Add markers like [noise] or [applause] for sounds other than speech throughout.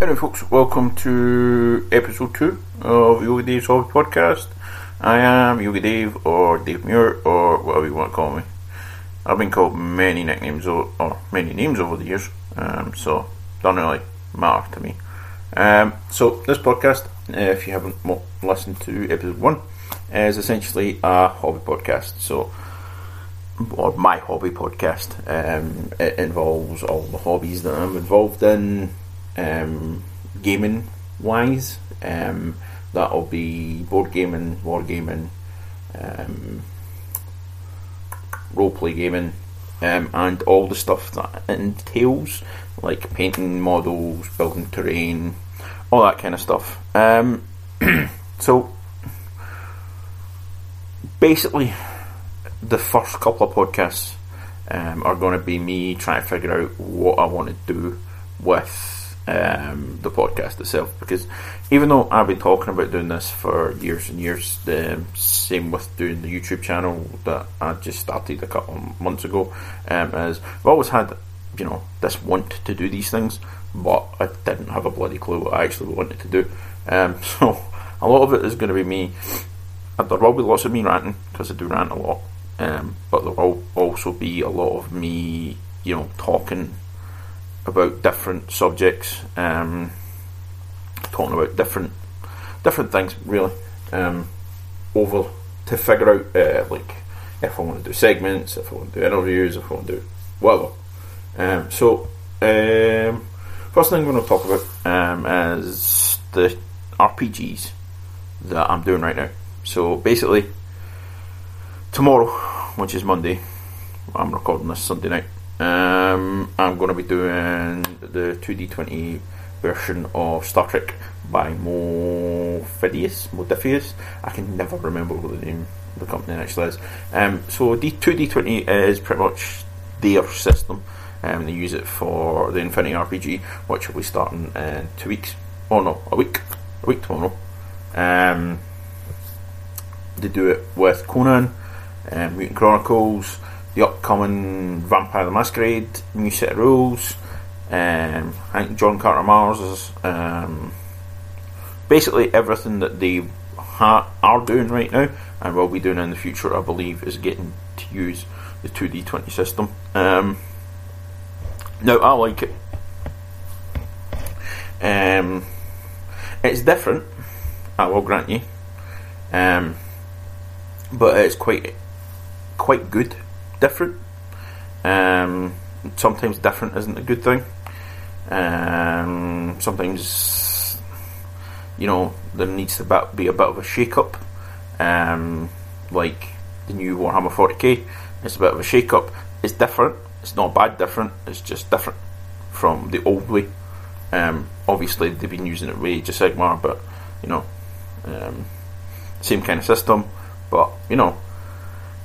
Anyway, folks, welcome to episode two of Yogi Dave's Hobby Podcast. I am Yogi Dave, or Dave Muir, or whatever you want to call me. I've been called many nicknames or, or many names over the years, um, so don't really matter to me. Um, so this podcast, uh, if you haven't listened to episode one, is essentially a hobby podcast. So, or my hobby podcast. Um, it involves all the hobbies that I'm involved in, um, gaming wise. Um, that'll be board gaming, wargaming, um, roleplay gaming, um, and all the stuff that entails, like painting models, building terrain, all that kind of stuff. Um, [clears throat] so, basically, the first couple of podcasts um, are going to be me trying to figure out what I want to do with um, the podcast itself because even though I've been talking about doing this for years and years, the same with doing the YouTube channel that I just started a couple of months ago, um, I've always had you know this want to do these things, but I didn't have a bloody clue what I actually wanted to do. Um, [laughs] so a lot of it is going to be me. There will be lots of me ranting because I do rant a lot, um, but there will also be a lot of me, you know, talking about different subjects, um, talking about different different things really um, over to figure out uh, like if I want to do segments, if I want to do interviews, if I want to do whatever. Um, so um, first thing I'm going to talk about um, is the RPGs that I'm doing right now. So basically, tomorrow, which is Monday, I'm recording this Sunday night. Um, I'm going to be doing the 2D20 version of Star Trek by Mofidius. Modifius. I can never remember what the name of the company actually is. Um, so D- 2D20 is pretty much their system. Um, they use it for the Infinity RPG, which will be starting in two weeks. Oh no, a week. A week tomorrow. Um, they do it with Conan, um, Mutant Chronicles, the upcoming Vampire the Masquerade new set of rules. Um, I think John Carter Mars is um, basically everything that they ha- are doing right now and will be doing in the future. I believe is getting to use the two D twenty system. Um, now I like it. Um, it's different. I will grant you, um, but it's quite quite good different. Um, sometimes different isn't a good thing. Um, sometimes, you know, there needs to be a bit of a shake up. Um, like the new Warhammer 40k, it's a bit of a shake up. It's different. It's not bad different. It's just different from the old way. Um, obviously, they've been using it Age of Sigmar, but you know, um, same kind of system. But you know,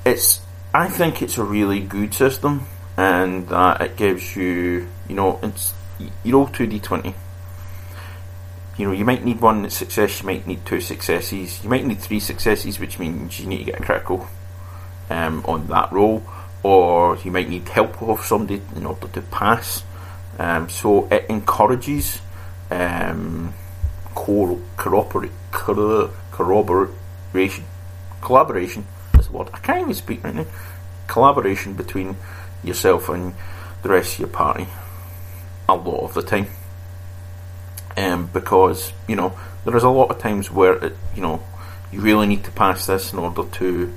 it's I think it's a really good system, and that it gives you, you know, it's you roll two d twenty. You know, you might need one success, you might need two successes, you might need three successes, which means you need to get a critical um, on that roll, or you might need help of somebody in order to pass. Um, so it encourages um, corroboration, collaboration word. I can't even speak right now. Collaboration between yourself and the rest of your party a lot of the time. Um, because, you know, there is a lot of times where, it, you know, you really need to pass this in order to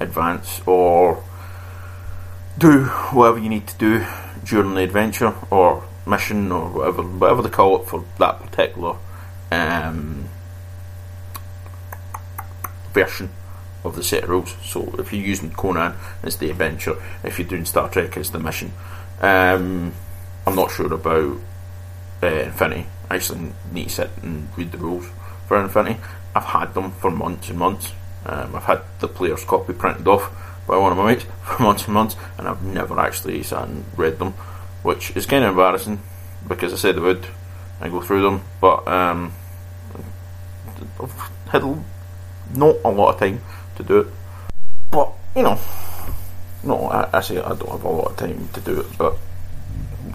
advance or do whatever you need to do during the adventure or mission or whatever whatever they call it for that particular um, version of the set of rules. So if you're using Conan, it's the adventure. If you're doing Star Trek, it's the mission. Um, I'm not sure about uh, Infinity. I actually need to sit and read the rules for Infinity. I've had them for months and months. Um, I've had the player's copy printed off by one of my mates [laughs] for months and months, and I've never actually sat and read them, which is kind of embarrassing because I said I would. I go through them, but um, I've had not a lot of time to do it. But, you know, no, I, I say I don't have a lot of time to do it, but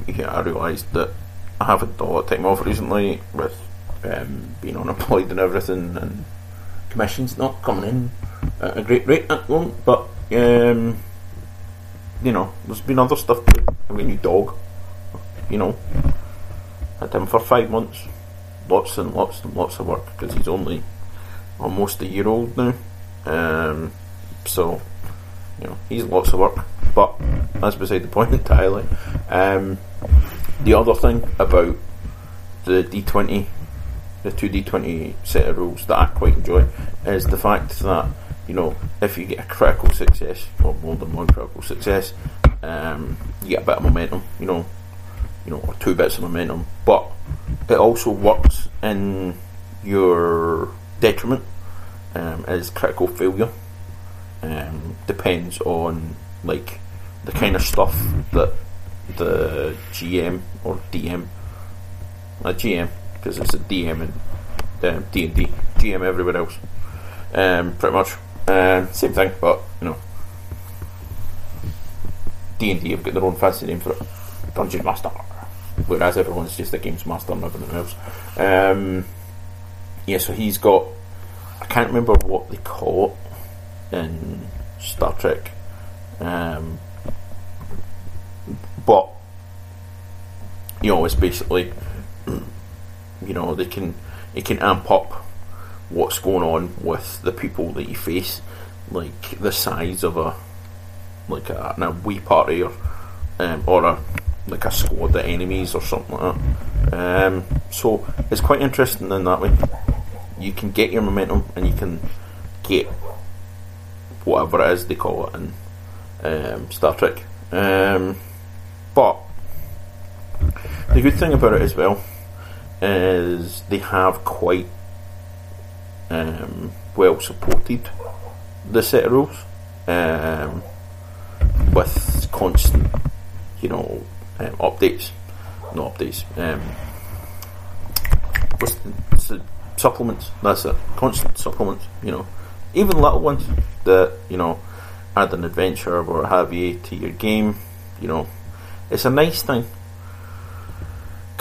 yeah, I realised that I have had a lot of time off recently with um, being unemployed and everything, and commissions not coming in at a great rate at the moment. But um, you know, there's been other stuff too. I mean, new dog. You know, had him for five months. Lots and lots and lots of work because he's only almost a year old now. Um, so, you know, he's lots of work. But that's beside the point [laughs] entirely. Um, the other thing about the D20, the two D20 set of rules that I quite enjoy is the fact that you know if you get a critical success or more than one critical success, um, you get a bit of momentum. You know, you know, or two bits of momentum. But it also works in your detriment um, as critical failure. Um, depends on like the kind of stuff that the GM or DM, a GM because it's a DM and um, D and D, GM everywhere else, um, pretty much um, same thing, but you know, D and D have got their own fancy name for it, Dungeon Master, whereas everyone's just a games master and everything else. Um, yeah, so he's got, I can't remember what they call in Star Trek. Um, but you know, it's basically [clears throat] you know they can it can amp up what's going on with the people that you face, like the size of a like a, a wee party or um, or a like a squad of enemies or something like that. Um, so it's quite interesting in that way. You can get your momentum and you can get whatever it is they call it in um, Star Trek. Um, but the good thing about it as well is they have quite um, well supported the set of rules um, with constant, you know, um, updates, not updates. Um, what's the supplements? That's it. Constant supplements. You know, even little ones that you know add an adventure or what have you to your game. You know, it's a nice thing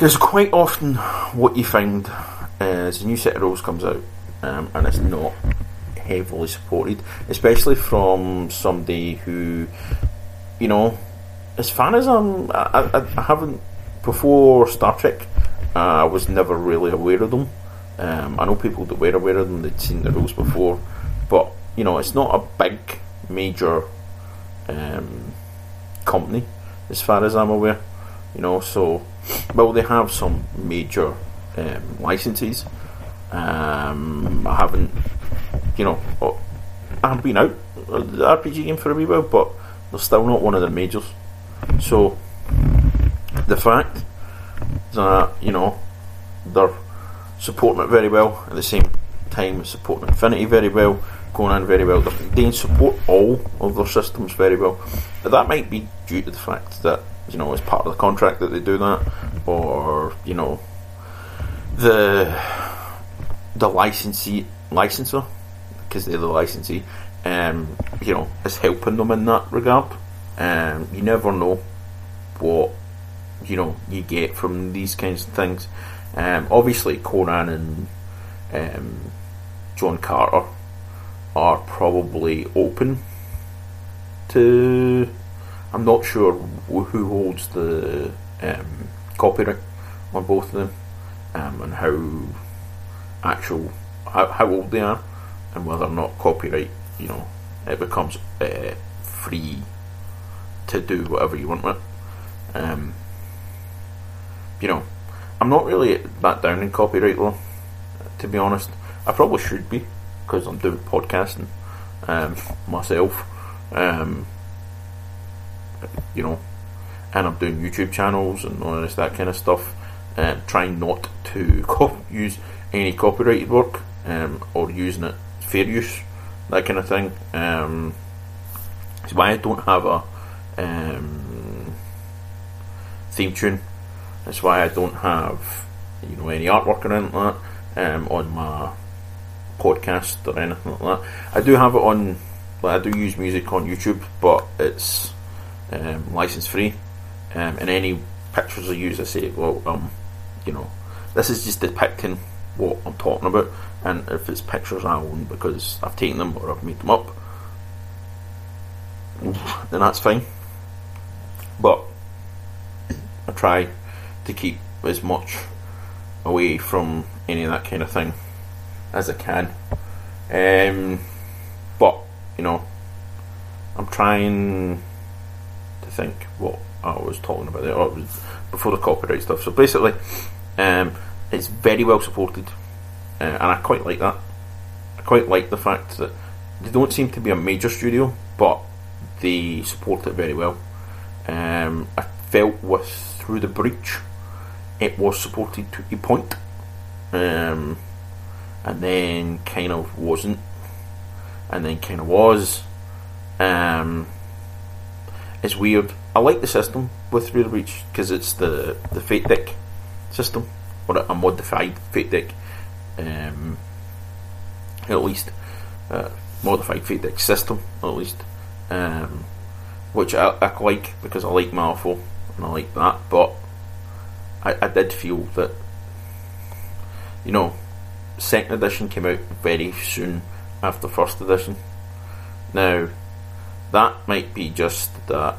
because quite often what you find is a new set of rules comes out um, and it's not heavily supported, especially from somebody who, you know, as far as I'm, I, I, I haven't before Star Trek, uh, I was never really aware of them. Um, I know people that were aware of them; they'd seen the rules before, but you know, it's not a big, major um, company as far as I'm aware. You know, so well they have some major um. Um, I haven't, you know, oh, I've been out the RPG game for a wee while, but they're still not one of the majors. So the fact that you know they're supporting it very well at the same time supporting Infinity very well, going on very well. They support all of their systems very well. But that might be due to the fact that you know, as part of the contract that they do that, or you know, the the licensee licensor because they're the licensee, um, you know, is helping them in that regard. Um, you never know what you know you get from these kinds of things. Um, obviously, Conan and um, John Carter are probably open to I'm not sure who holds the um, copyright on both of them um, and how actual how, how, old they are and whether or not copyright you know it becomes uh, free to do whatever you want with um, you know I'm not really that down in copyright law to be honest I probably should be because I'm doing podcasting um, myself um, you know, and I'm doing YouTube channels and all this that kind of stuff, um, trying not to [laughs] co- use any copyrighted work um, or using it fair use, that kind of thing. Um, it's why I don't have a um, theme tune. That's why I don't have you know any artwork or anything like that um, on my podcast or anything like that. I do have it on. Well, I do use music on YouTube, but it's um, license free, um, and any pictures I use, I say, well, um, you know, this is just depicting what I'm talking about, and if it's pictures I own because I've taken them or I've made them up, then that's fine. But I try to keep as much away from any of that kind of thing as I can. Um, but you know, I'm trying to think what I was talking about there. Oh, it was before the copyright stuff. So basically, um, it's very well supported, uh, and I quite like that. I quite like the fact that they don't seem to be a major studio, but they support it very well. Um, I felt with through the breach, it was supported to a point, um, and then kind of wasn't, and then kind of was. Um, it's weird. I like the system with Through Reach because it's the the Fate deck system or a modified Fate deck, um, at least uh, modified Fate deck system at least, um, which I, I like because I like Malifaux and I like that, but I, I did feel that you know second edition came out very soon after first edition. Now that might be just that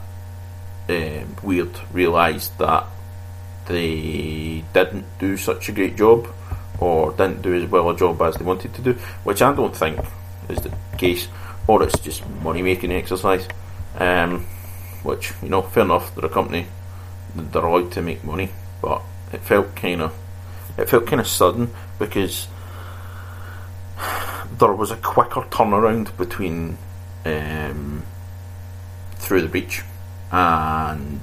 um, Wyrd realised that they didn't do such a great job or didn't do as well a job as they wanted to do, which I don't think is the case, or it's just money making exercise. Um, which you know, fair enough. They're a company; they're allowed to make money, but it felt kind of it felt kind of sudden because there was a quicker turnaround between um, through the breach and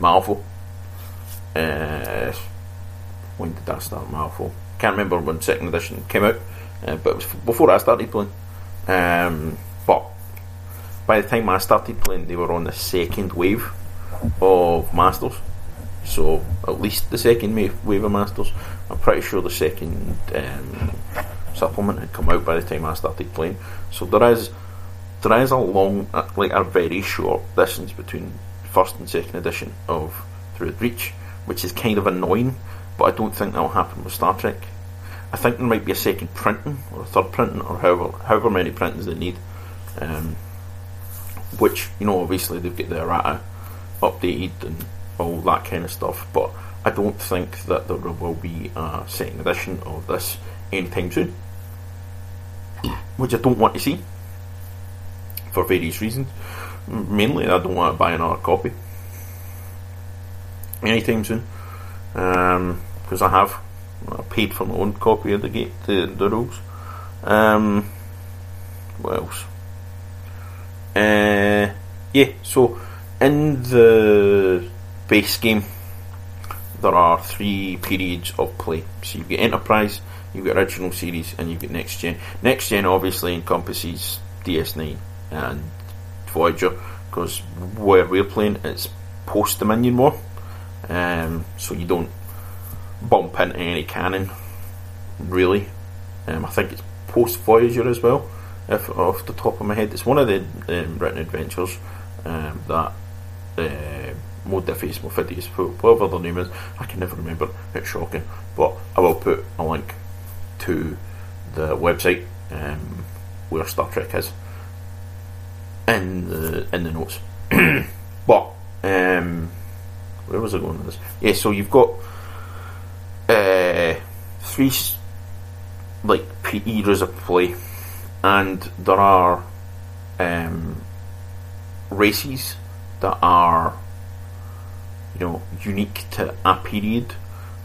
Malifaux. Uh, when did that start? Malifaux. Can't remember when second edition came out, uh, but it was before I started playing. Um, but by the time I started playing, they were on the second wave of Masters. So at least the second wave of Masters. I'm pretty sure the second um, supplement had come out by the time I started playing. So there is there is a long, like a very short distance between first and second edition of Through the Breach, which is kind of annoying, but I don't think that'll happen with Star Trek. I think there might be a second printing or a third printing or however however many printings they need. Um, which you know, obviously they've got the errata updated and all that kind of stuff, but I don't think that there will be a second edition of this anytime soon, which I don't want to see for various reasons. Mainly, I don't want to buy another copy anytime soon because um, I have I paid for my own copy of the gate the, the rules. Um, what else? Uh, yeah, so in the base game, there are three periods of play. So you've got Enterprise, you've got Original Series, and you've got Next Gen. Next Gen obviously encompasses DS9 and Voyager because where we're playing it's post Dominion War, um, so you don't bump into any canon really. Um, I think it's post Voyager as well. If off the top of my head, it's one of the um, written adventures um, that uh, Modiphius, Mophidius, whatever their name is, I can never remember. It's shocking, but I will put a link to the website um, where Star Trek is in the in the notes. [coughs] but um, where was I going with this? Yeah, so you've got uh, three like eras of play, and there are um, races that are you know unique to a period.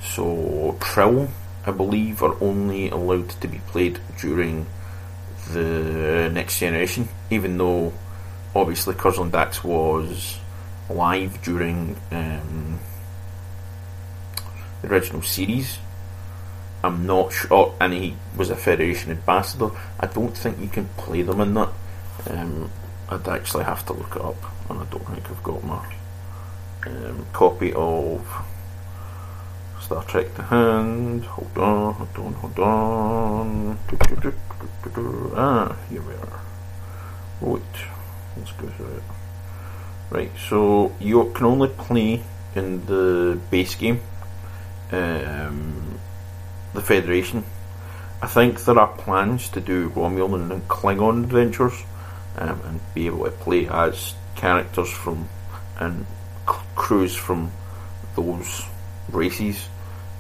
So Trill, I believe, are only allowed to be played during the next generation, even though obviously Curzon Dax was live during um, the original series. I'm not sure, oh, and he was a Federation ambassador. I don't think you can play them in that. Um, I'd actually have to look it up, and I don't think I've got my um, copy of Star Trek to hand. Hold on, hold on, hold on. Ah, here we are. Right. Let's go through it. Right, so you can only play in the base game um, the Federation. I think there are plans to do Romulan and Klingon adventures um, and be able to play as characters from and crews from those races.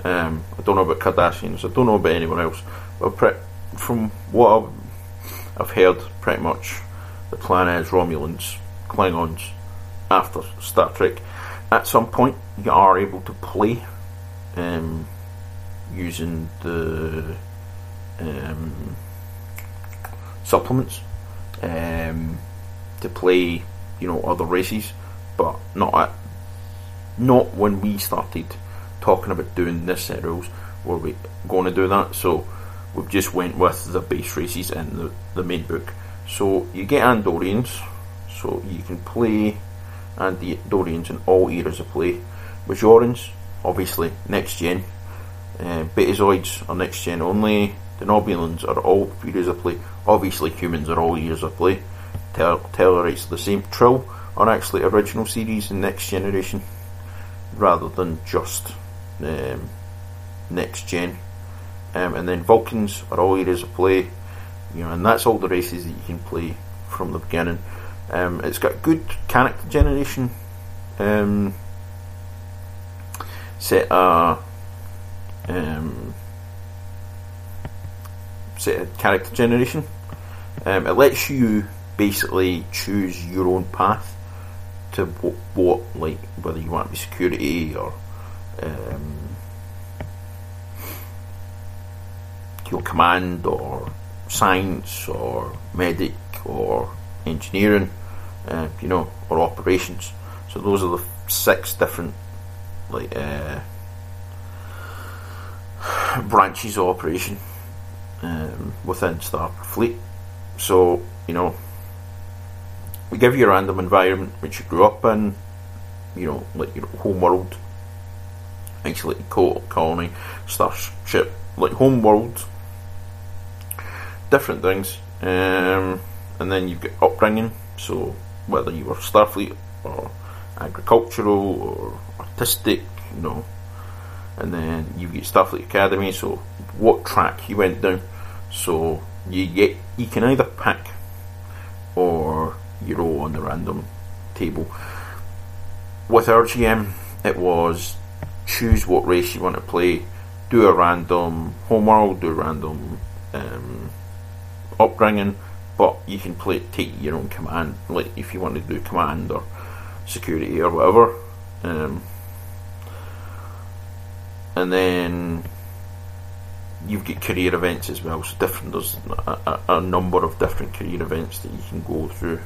Um, I don't know about Cardassians. I don't know about anyone else. But pre- from what I've, I've heard, pretty much the plan is Romulans, Klingons, after Star Trek. At some point, you are able to play um, using the um, supplements um, to play, you know, other races, but not at, not when we started talking about doing this set rules were we going to do that. So we've just went with the base races in the, the main book. So you get Andorians, so you can play Andorians in all eras of play. Bajorans, obviously next gen. Uh, Betazoids are next gen only. Denobulans are all eras of play. Obviously humans are all eras of play. Tel- Tellarites the same. Trill are actually original series in next generation rather than just um, next gen. Um, and then Vulcans are all areas of play, you know, and that's all the races that you can play from the beginning. Um, it's got good character generation um, set a um, set of character generation. Um, it lets you basically choose your own path to what, what like whether you want to be security or um, your command or science or medic or engineering, uh, you know, or operations. So those are the six different like uh, branches of operation um, within Starfleet. So you know, we give you a random environment which you grew up in, you know, like your home world, isolated colony, starship, like home world, different things, um, and then you've got upbringing. So whether you were Starfleet or agricultural or artistic, you know, and then you get Starfleet Academy. So what track you went down. So you get you can either pick or roll on the random table. With our GM, it was choose what race you want to play, do a random homeworld, do a random um, upbringing, but you can play take your own command, like if you want to do command or security or whatever. Um, and then you've got career events as well. So different. There's a, a, a number of different career events that you can go through,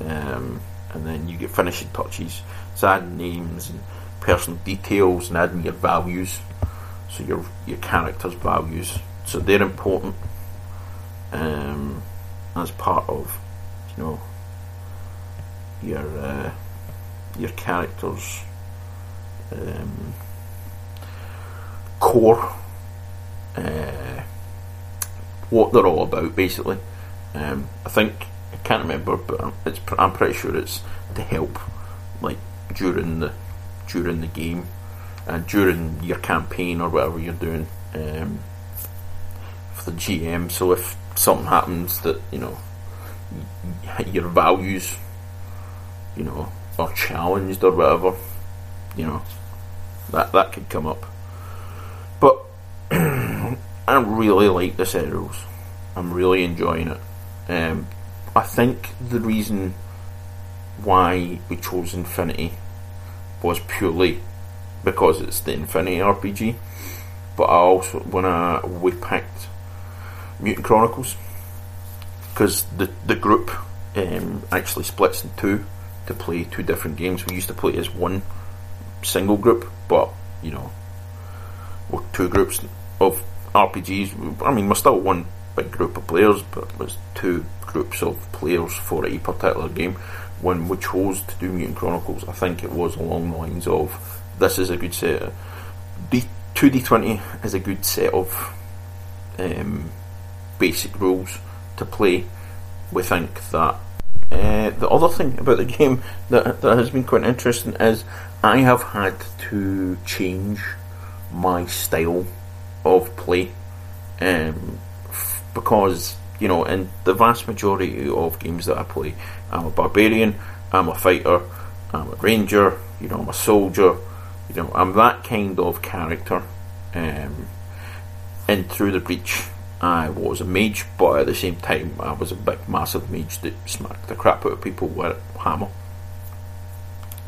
um, and then you get finishing touches. It's adding names and personal details and adding your values. So your your character's values. So they're important um, as part of you know your uh, your character's um, core uh, what they're all about, basically. Um, I think can't remember, but it's I'm pretty sure it's to help, like during the during the game and during your campaign or whatever you're doing um, for the GM. So if something happens that you know your values, you know, are challenged or whatever, you know, that that could come up. But [clears throat] I really like the set. I'm really enjoying it. Um, I think the reason why we chose Infinity was purely because it's the Infinity RPG. But I also when I we picked Mutant Chronicles because the the group um, actually splits in two to play two different games. We used to play as one single group, but you know, we're two groups of RPGs. I mean, we're still one big group of players, but it two groups of players for a particular game. When we chose to do Mutant Chronicles, I think it was along the lines of this is a good set. Of, D two D twenty is a good set of um, basic rules to play. We think that uh, the other thing about the [laughs] game that that has been quite interesting is I have had to change my style of play, um, f- because you know, in the vast majority of games that I play, I'm a barbarian, I'm a fighter, I'm a ranger, you know, I'm a soldier, you know, I'm that kind of character. Um, and through the breach, I was a mage, but at the same time, I was a big, massive mage that smacked the crap out of people with a hammer.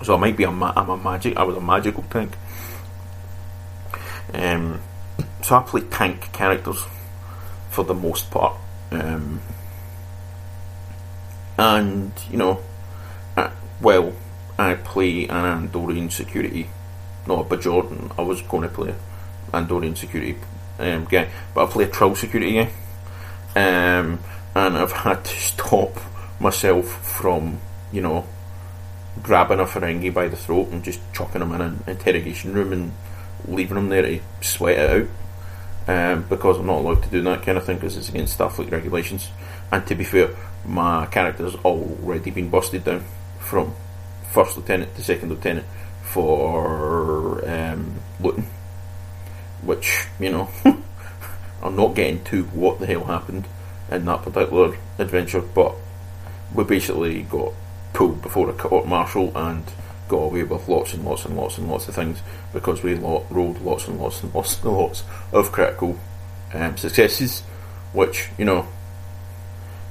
So I might be a ma- I'm a magic. I was a magical tank. Um, so I play tank characters for the most part. Um, and you know, uh, well, I play an Andorian security, not a Bajordan. I was going to play Andorian security um, guy, but I play a troll security guy, um, and I've had to [laughs] stop myself from, you know, grabbing a Ferengi by the throat and just chucking him in an interrogation room and leaving him there to sweat it out. Um, because I'm not allowed to do that kind of thing because it's against Starfleet regulations. And to be fair, my character's already been busted down from first lieutenant to second lieutenant for um, looting, which you know [laughs] I'm not getting to what the hell happened in that particular adventure, but we basically got pulled before a court martial and got away with lots and lots and lots and lots of things because we rolled lots and lots and [laughs] lots and lots of critical um, successes, which you know.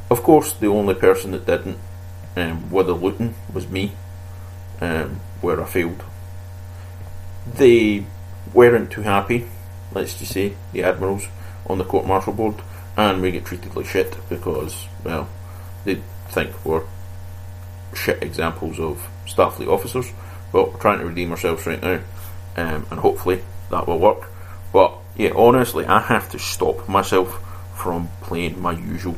Of course, the only person that didn't um, with the looting was me, um, where I failed. They weren't too happy, let's just say, the admirals on the court martial board, and we get treated like shit because, well, they think we're shit examples of Starfleet officers. But we're trying to redeem ourselves right now, um, and hopefully that will work. But yeah, honestly, I have to stop myself from playing my usual,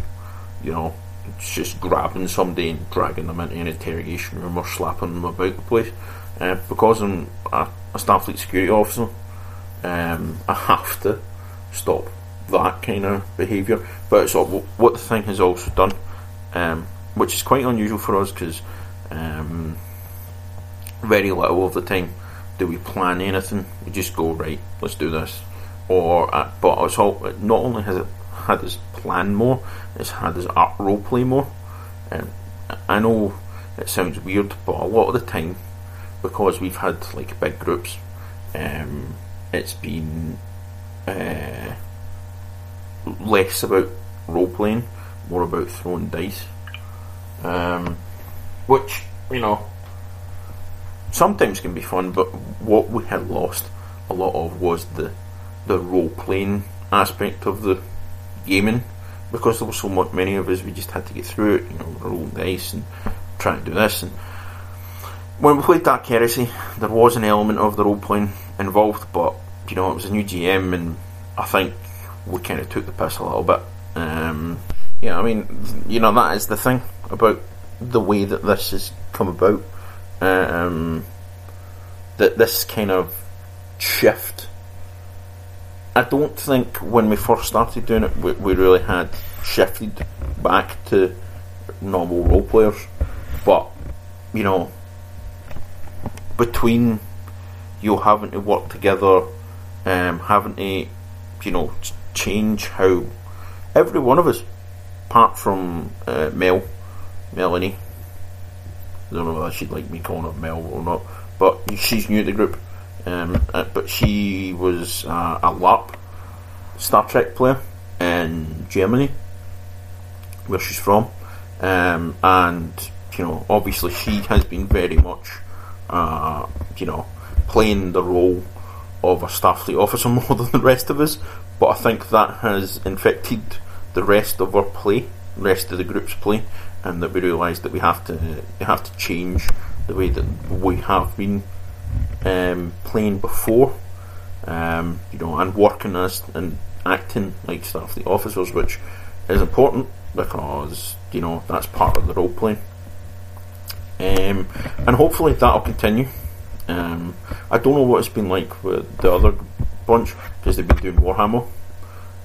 you know, just grabbing somebody and dragging them into an interrogation room or slapping them about the place. Uh, because I'm a, a Starfleet security officer, um, I have to stop that kind of behaviour. But what the thing has also done, um, which is quite unusual for us because um, very little of the time do we plan anything. We just go right, let's do this. Or, uh, but it's all. Not only has it had us plan more, it's had us role play more. Um, I know it sounds weird, but a lot of the time, because we've had like big groups, um, it's been uh, less about role playing, more about throwing dice. Um, which you know sometimes can be fun, but what we had lost a lot of was the the role playing aspect of the gaming because there were so much many of us. We just had to get through it, you know, rolling dice and trying to do this. And when we played Dark Heresy, there was an element of the role playing involved, but you know, it was a new GM, and I think we kind of took the piss a little bit. Um, yeah, I mean, you know, that is the thing about the way that this has come about. Um, that this kind of shift. I don't think when we first started doing it, we, we really had shifted back to normal role players. But, you know, between you having to work together, um, having to, you know, change how every one of us, apart from uh, Mel, Melanie, I don't know whether she'd like me calling her Mel or not, but she's new to the group. Um, uh, but she was uh, a LARP Star Trek player in Germany, where she's from, um, and you know, obviously she has been very much, uh, you know, playing the role of a Starfleet officer [laughs] more than the rest of us. But I think that has infected the rest of our play, rest of the group's play, and that we realise that we have to have to change the way that we have been um, playing before, um, you know, and working as and acting like Starfleet officers, which is important because you know that's part of the role play. Um, and hopefully that'll continue. Um, I don't know what it's been like with the other bunch because they've been doing Warhammer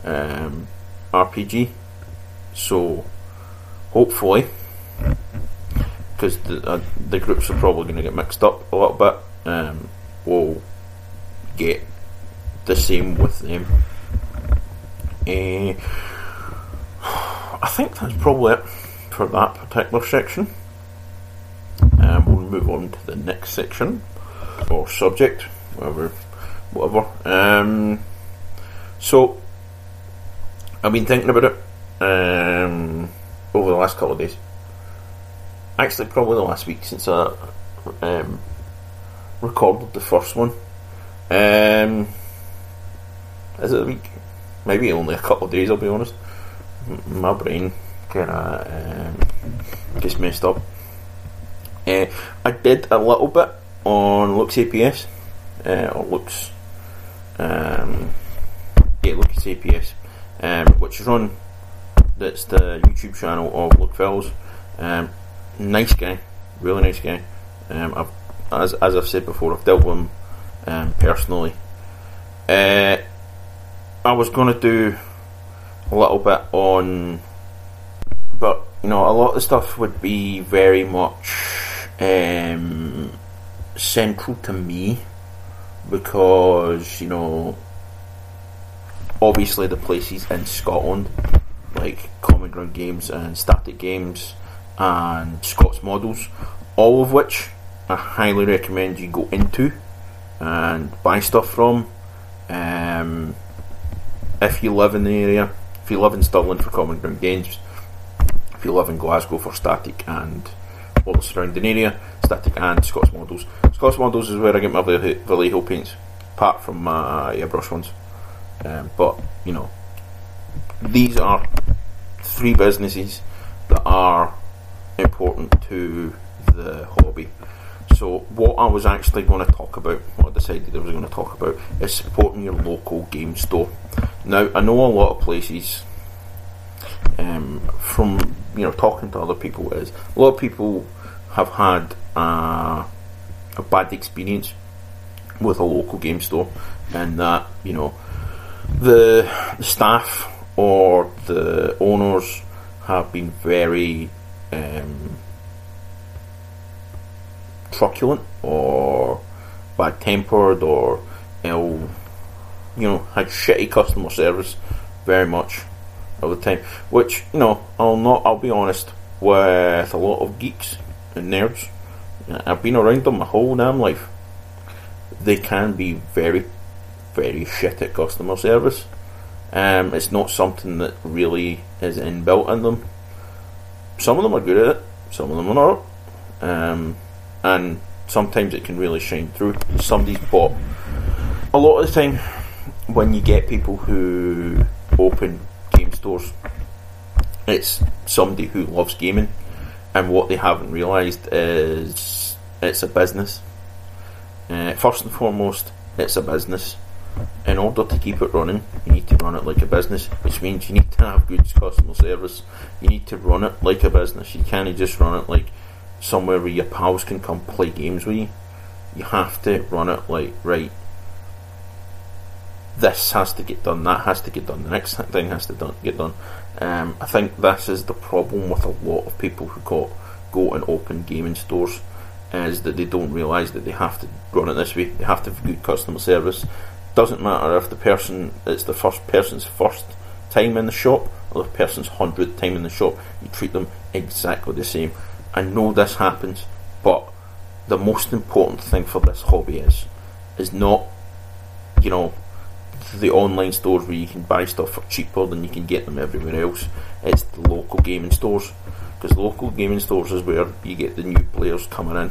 um, RPG, so hopefully, because the uh, the groups are probably going to get mixed up a little bit, um, we'll get the same with them. Uh, I think that's probably it for that particular section. Um, we'll move on to the next section or subject, whatever. whatever. Um, so, I've been thinking about it um, over the last couple of days. Actually, probably the last week since I um, recorded the first one. Um, is it a week? Maybe only a couple of days. I'll be honest. M- my brain kind of um, gets messed up. Uh, I did a little bit on Luke's APS uh, or Luke's. Um, yeah, Luke's APS, um, which is on. That's the YouTube channel of Luke Fellows. Um, nice guy, really nice guy. Um, as as I've said before, I've dealt with him um, personally. Uh, I was going to do a little bit on, but you know, a lot of the stuff would be very much um, central to me because you know, obviously the places in Scotland, like Common Ground Games and Static Games and Scots Models, all of which I highly recommend you go into and buy stuff from. Um, if you live in the area, if you live in Stirling for Common Ground Games, if you live in Glasgow for Static and all the surrounding area, Static and Scots Models. Scots Models is where I get my Vallejo paints, apart from my airbrush ones. Um, but, you know, these are three businesses that are important to the hobby. So, what I was actually going to talk about, what I decided I was going to talk about, is supporting your local game store. Now, I know a lot of places, um, from you know talking to other people, is a lot of people have had a bad experience with a local game store, and that you know the, the staff or the owners have been very um, truculent or bad tempered or ill, you know, had shitty customer service very much all the time. Which you know, I'll not. I'll be honest with a lot of geeks and nerds. I've been around them my whole damn life. They can be very, very shit at customer service. Um, it's not something that really is inbuilt in them. Some of them are good at it. Some of them are not. Um, and sometimes it can really shine through. Somebody's bought a lot of the time when you get people who open game stores, it's somebody who loves gaming, and what they haven't realised is it's a business. Uh, first and foremost, it's a business. In order to keep it running, you need to run it like a business, which means you need to have good customer service. You need to run it like a business. You can't just run it like somewhere where your pals can come play games with you. You have to run it like, right, this has to get done, that has to get done, the next thing has to done, get done. Um, I think this is the problem with a lot of people who go, go and open gaming stores, is that they don't realise that they have to run it this way, they have to have good customer service. Doesn't matter if the person, it's the first person's first time in the shop or the person's hundredth time in the shop, you treat them exactly the same. I know this happens, but the most important thing for this hobby is is not, you know, the online stores where you can buy stuff for cheaper than you can get them everywhere else. It's the local gaming stores because local gaming stores is where you get the new players coming in.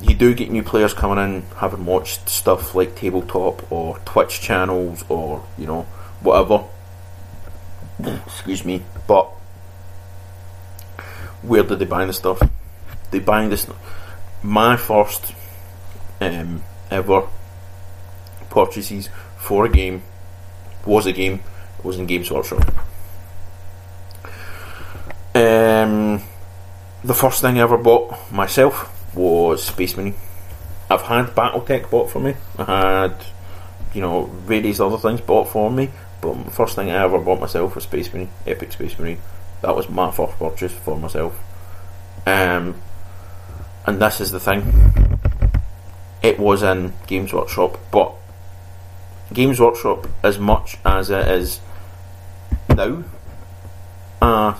You do get new players coming in having watched stuff like tabletop or Twitch channels or you know whatever. Excuse me, but where did they buy the stuff? They buy this. My first um, ever purchases for a game was a game It was in Games Workshop. Um, the first thing I ever bought myself was Space Marine. I've had BattleTech bought for me. I had, you know, various other things bought for me. But the first thing I ever bought myself was Space Marine, Epic Space Marine. That was my first purchase for myself. Um, and this is the thing. It was in Games Workshop, but Games Workshop, as much as it is now, a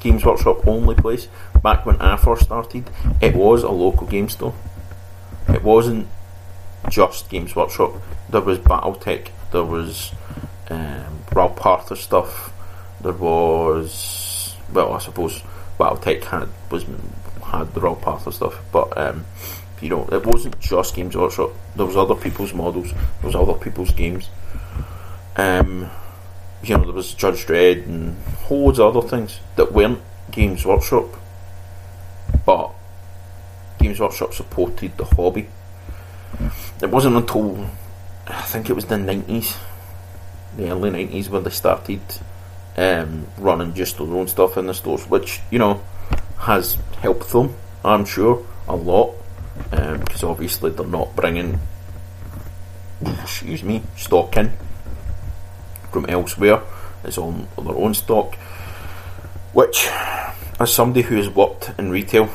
Games Workshop only place, back when I first started, it was a local game store. It wasn't just Games Workshop. There was BattleTech, there was um, Ralph Partha stuff, there was, well, I suppose BattleTech had was had the Ralph Partha stuff, but um, you know, it wasn't just Games Workshop. There was other people's models. There was other people's games. Um, you know, there was Judge Dredd and loads of other things that weren't Games Workshop, Games Workshop supported the hobby. It wasn't until I think it was the nineties, the early nineties, when they started um, running just their own stuff in the stores, which you know has helped them, I'm sure, a lot because um, obviously they're not bringing, excuse me, stock in from elsewhere. It's on their own stock, which, as somebody who has worked in retail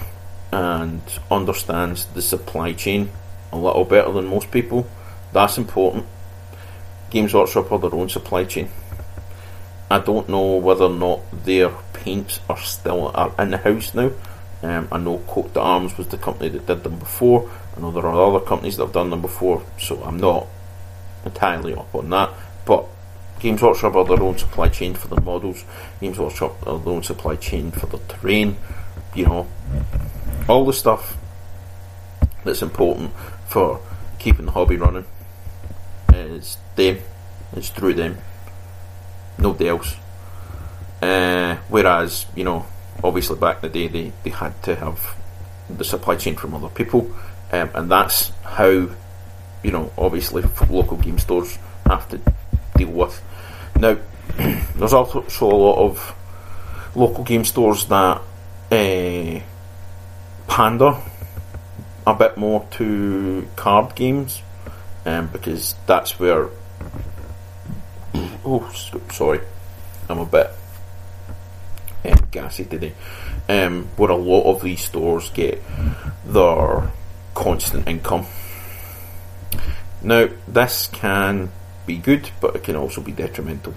and understands the supply chain a little better than most people, that's important. Games Workshop are their own supply chain. I don't know whether or not their paints are still are in the house now. Um, I know Coat d'Arms was the company that did them before. I know there are other companies that have done them before, so I'm not entirely up on that. But Games Workshop are their own supply chain for the models. Games Workshop are their own supply chain for the terrain. You know, all the stuff that's important for keeping the hobby running is them. It's through them. Nobody else. Uh, whereas, you know, obviously back in the day they, they had to have the supply chain from other people, um, and that's how you know obviously local game stores have to deal with. Now, [clears throat] there's also a lot of local game stores that uh, pander a bit more to card games, um, because that's where. Oh, sorry, I'm a bit um, gassy today, um, where a lot of these stores get their constant income. Now, this can be good, but it can also be detrimental.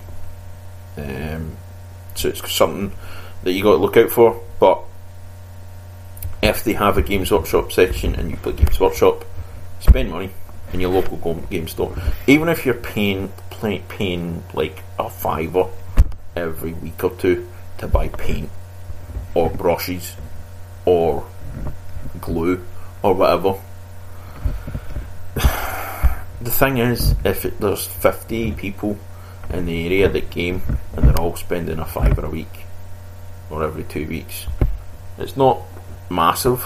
Um, so it's something that you got to look out for. But if they have a Games Workshop section and you play Games Workshop, spend money in your local game store. Even if you're paying pay, paying like a fiver every week or two, to buy paint or brushes or glue or whatever. [sighs] The thing is, if it, there's 50 people in the area that game and they're all spending a fiver a week or every two weeks, it's not massive,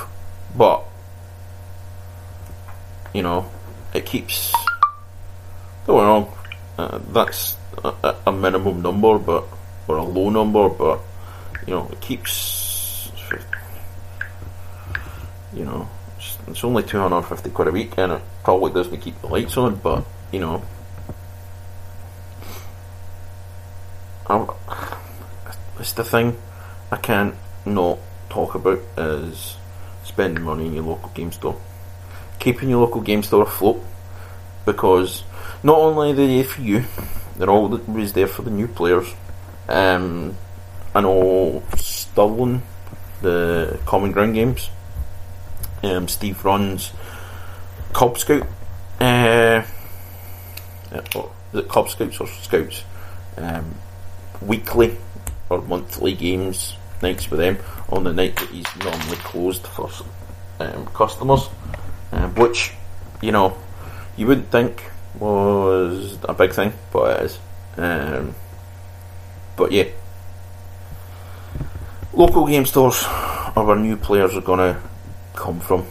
but you know, it keeps. Don't wrong, uh, that's a, a minimum number, but or a low number, but you know it keeps. You know, it's, it's only two hundred fifty quid a week, and it probably doesn't keep the lights on, but you know. I, it's the thing I can't not talk about is spending money in your local game store. Keeping your local game store afloat because not only are they there for you, they're always there for the new players um, I know Stirling, the Common Ground games. Um, Steve runs Cub Scout. Uh, is it Cub Scouts or Scouts? Um, weekly or monthly games nights with them on the night that he's normally closed for um, customers, um, which you know you wouldn't think was a big thing, but it is. Um, but yeah, local game stores are where new players are going to come from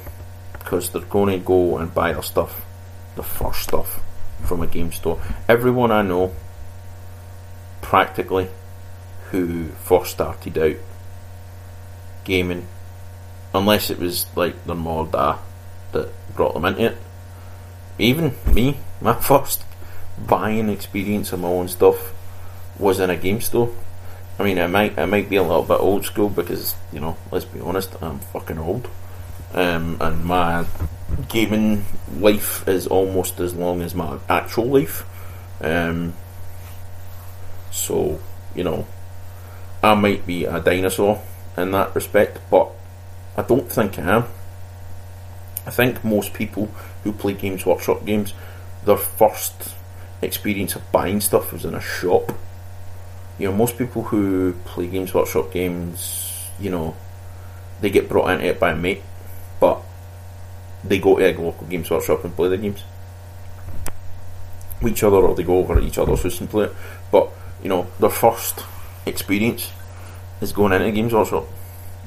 because they're going to go and buy their stuff, the first stuff from a game store. Everyone I know, practically, who first started out gaming, unless it was like the or dad that brought them into it. Even me, my [laughs] first buying experience of my own stuff was in a game store. I mean, it might it might be a little bit old school because you know, let's be honest, I'm fucking old, um, and my gaming life is almost as long as my actual life. Um, so, you know, I might be a dinosaur in that respect, but I don't think I am. I think most people who play Games Workshop games, their first experience of buying stuff was in a shop. You know, most people who play Games Workshop games, you know, they get brought into it by a mate, but they go to a local Games Workshop and play the games. With each other, or they go over at each other's house and play it. But, you know, their first experience is going into Games Workshop.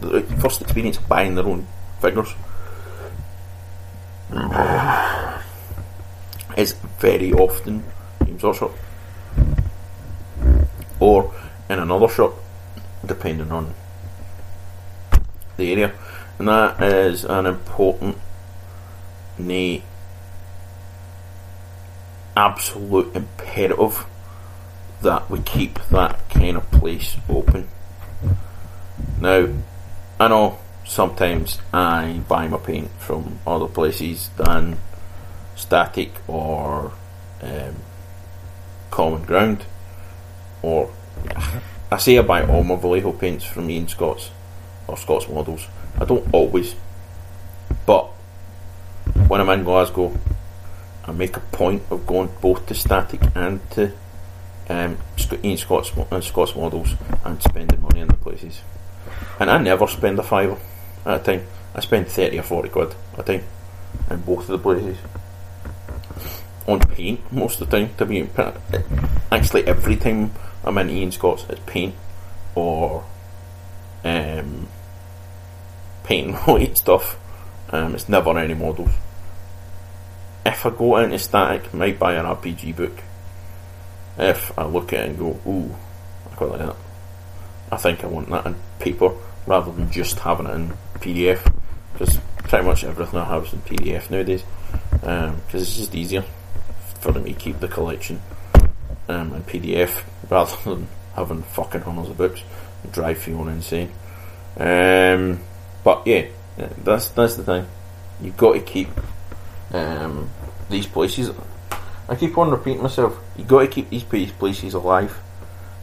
The first experience of buying their own figures [sighs] is very often Games Workshop or in another shop, depending on the area, and that is an important, nay, absolute imperative that we keep that kind of place open. Now, I know sometimes I buy my paint from other places than Static or um, Common Ground, or I say I buy all my Vallejo paints from Ian Scott's or Scott's Models. I don't always, but when I'm in Glasgow, I make a point of going both to Static and to um, Ian Scott's and Scott's Models and spending money in the places. And I never spend a fiver at a time. I spend 30 or 40 quid a time in both of the places. On paint most of the time, to be actually every time I'm in Ian Scott's, it's paint or um, paint [laughs] white stuff. Um, it's never any models. If I go into static, I might buy an RPG book. If I look at it and go, ooh, I quite like that. I think I want that in paper rather than just having it in PDF because pretty much everything I have is in PDF nowadays because um, it's just easier for me to keep the collection um, in PDF [laughs] rather than having fucking hundreds of books and drive Fiona insane. Um, but yeah, that's that's the thing. You've got to keep um, these places. I keep on repeating myself. You've got to keep these places alive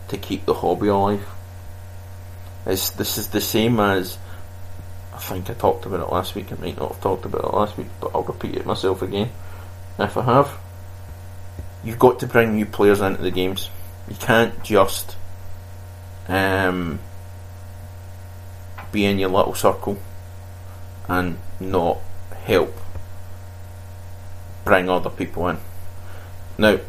to keep the hobby alive. It's, this is the same as I think I talked about it last week. I might not have talked about it last week, but I'll repeat it myself again if I have. You've got to bring new players into the games. You can't just um, be in your little circle and not help bring other people in. Now,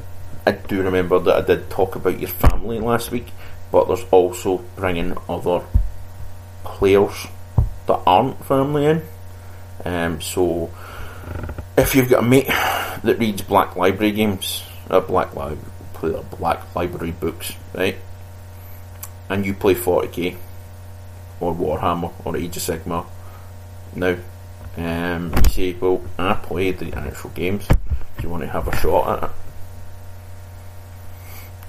I do remember that I did talk about your family last week but there's also bringing other players that aren't family in. Um, so if you've got a mate that reads Black Library games, uh, Black Library, Black Library books, right, and you play 40k or Warhammer or Age of Sigmar, now um, you say, well, I play the actual games. Do you want to have a shot at it?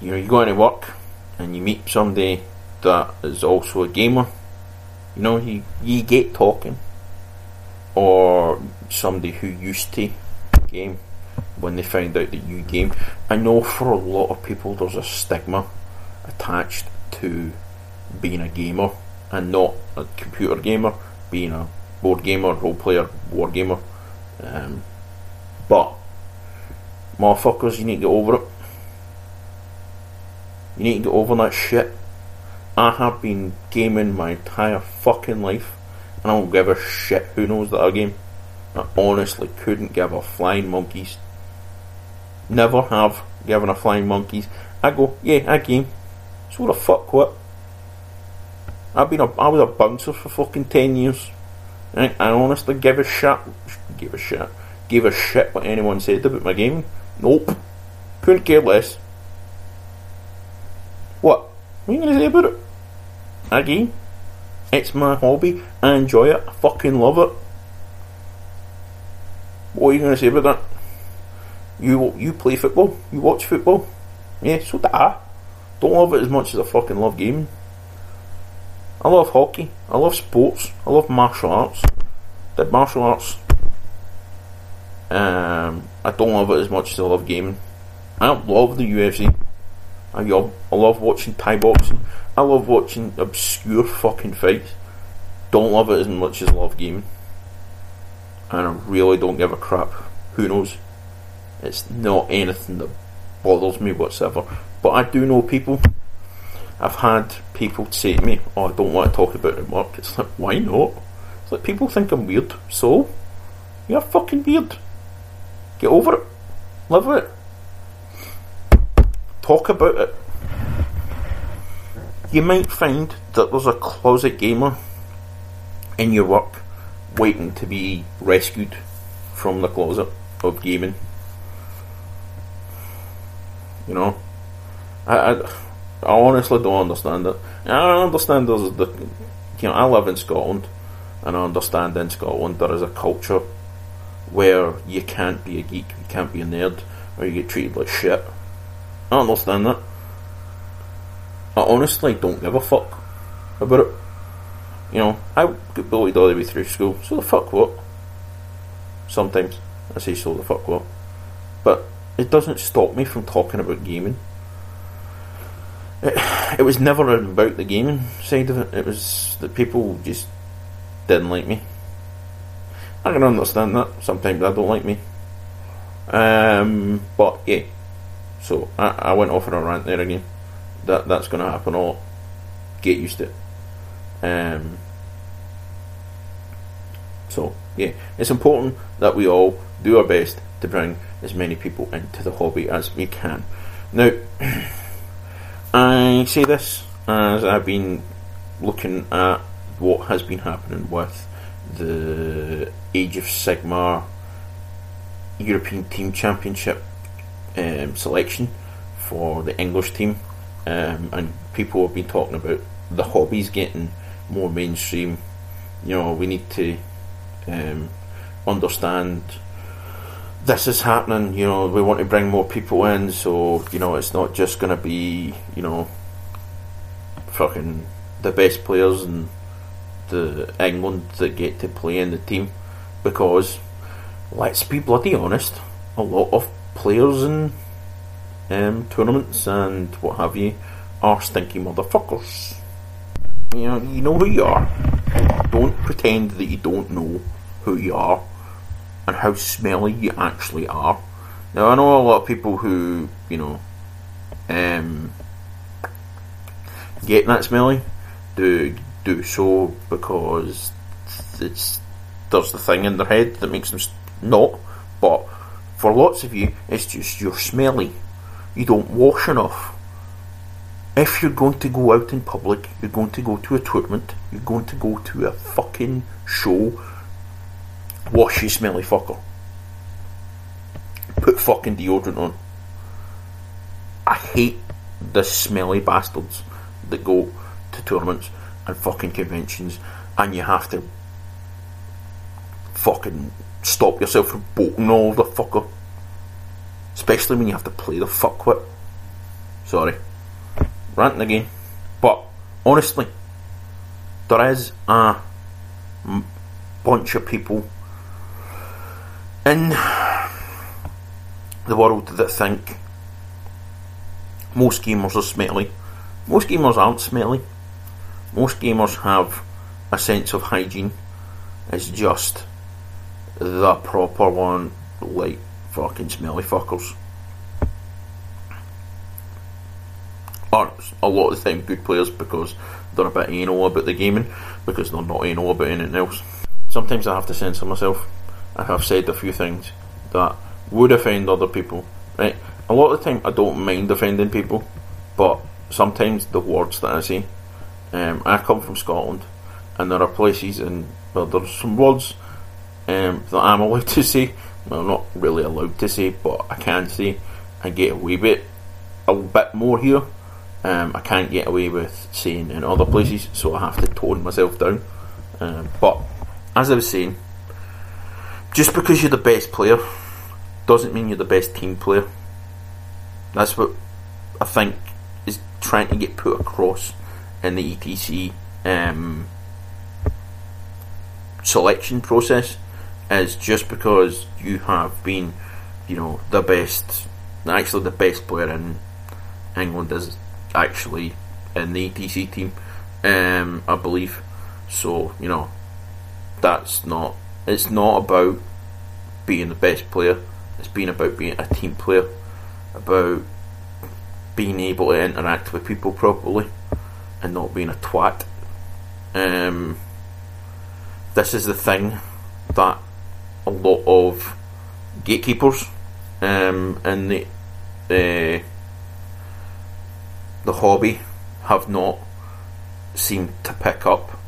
You know, you go into work and you meet somebody that is also a gamer, you know, you, you get talking. Or somebody who used to game when they find out that you game. I know for a lot of people there's a stigma attached to being a gamer and not a computer gamer, being a board gamer, role player, war gamer. Um, but motherfuckers, you need to get over it. You need to get over that shit. I have been gaming my entire fucking life, and I don't give a shit who knows that I game. I honestly couldn't give a flying monkeys. Never have given a flying monkeys. I go, yeah, I game. So the fuck what? I've been a, I was a bouncer for fucking ten years. I honestly give a shit, give a shit, give a shit what anyone said about my gaming. Nope, couldn't care less. What? What are you going to say about it? Again, it's my hobby. I enjoy it. I fucking love it. What are you going to say about that? You you play football? You watch football? Yeah, so do I. Don't love it as much as I fucking love gaming. I love hockey. I love sports. I love martial arts. Did martial arts. Um, I don't love it as much as I love gaming. I don't love the UFC. I love, I love watching Thai boxing. I love watching obscure fucking fights. Don't love it as much as love gaming. And I really don't give a crap. Who knows? It's not anything that bothers me whatsoever. But I do know people. I've had people say to me, "Oh, I don't want to talk about it at work." It's like, why not? It's like people think I'm weird. So, you're fucking weird. Get over it. Live with it. Talk about it. You might find that there's a closet gamer in your work waiting to be rescued from the closet of gaming. You know, I, I, I honestly don't understand it. I understand there's the, you know, I live in Scotland, and I understand in Scotland there is a culture where you can't be a geek, you can't be a nerd, or you get treated like shit. I understand that. I honestly don't give a fuck about it. You know, I get bullied all the way through school, so the fuck what? Sometimes I say so the fuck what. But it doesn't stop me from talking about gaming. It, it was never about the gaming side of it, it was that people just didn't like me. I can understand that. Sometimes I don't like me. Um, but yeah. So I, I went off on a rant there again. That that's going to happen. All get used to it. Um, so yeah, it's important that we all do our best to bring as many people into the hobby as we can. Now, [clears throat] I say this as I've been looking at what has been happening with the Age of Sigmar European Team Championship um, selection for the English team, um, and people have been talking about the hobbies getting more mainstream. You know, we need to um, understand this is happening. You know, we want to bring more people in, so you know, it's not just going to be you know, fucking the best players in the England that get to play in the team, because let's be bloody honest, a lot of players in um, tournaments and what have you are stinky motherfuckers. You know, you know who you are. Don't pretend that you don't know who you are and how smelly you actually are. Now, I know a lot of people who, you know, um, get that smelly do do so because it's there's the thing in their head that makes them not. But for lots of you, it's just you're smelly. You don't wash enough. If you're going to go out in public, you're going to go to a tournament, you're going to go to a fucking show, wash you smelly fucker. Put fucking deodorant on. I hate the smelly bastards that go to tournaments and fucking conventions and you have to fucking stop yourself from bolting all the fucker. Especially when you have to play the fuck fuckwit. Sorry. Ranting again. But, honestly, there is a bunch of people in the world that think most gamers are smelly. Most gamers aren't smelly. Most gamers have a sense of hygiene. It's just the proper one, like fucking smelly fuckers. Are a lot of the time good players because they're a bit anal about the gaming, because they're not anal about anything else. Sometimes I have to censor myself. I have said a few things that would offend other people. Right? A lot of the time I don't mind offending people, but sometimes the words that I say. Um, I come from Scotland, and there are places and well, there's some words um, that I'm allowed to say. Well, not really allowed to say, but I can say I get away with a bit more here. Um, I can't get away with saying in other places, so I have to tone myself down. Um, but as I was saying, just because you're the best player doesn't mean you're the best team player. That's what I think is trying to get put across in the ETC um, selection process is just because you have been, you know, the best actually the best player in England is actually in the ETC team, um, I believe. So you know, that's not. It's not about being the best player. It's being about being a team player, about being able to interact with people properly, and not being a twat. Um, this is the thing that a lot of gatekeepers um, in the uh, the hobby have not seemed to pick up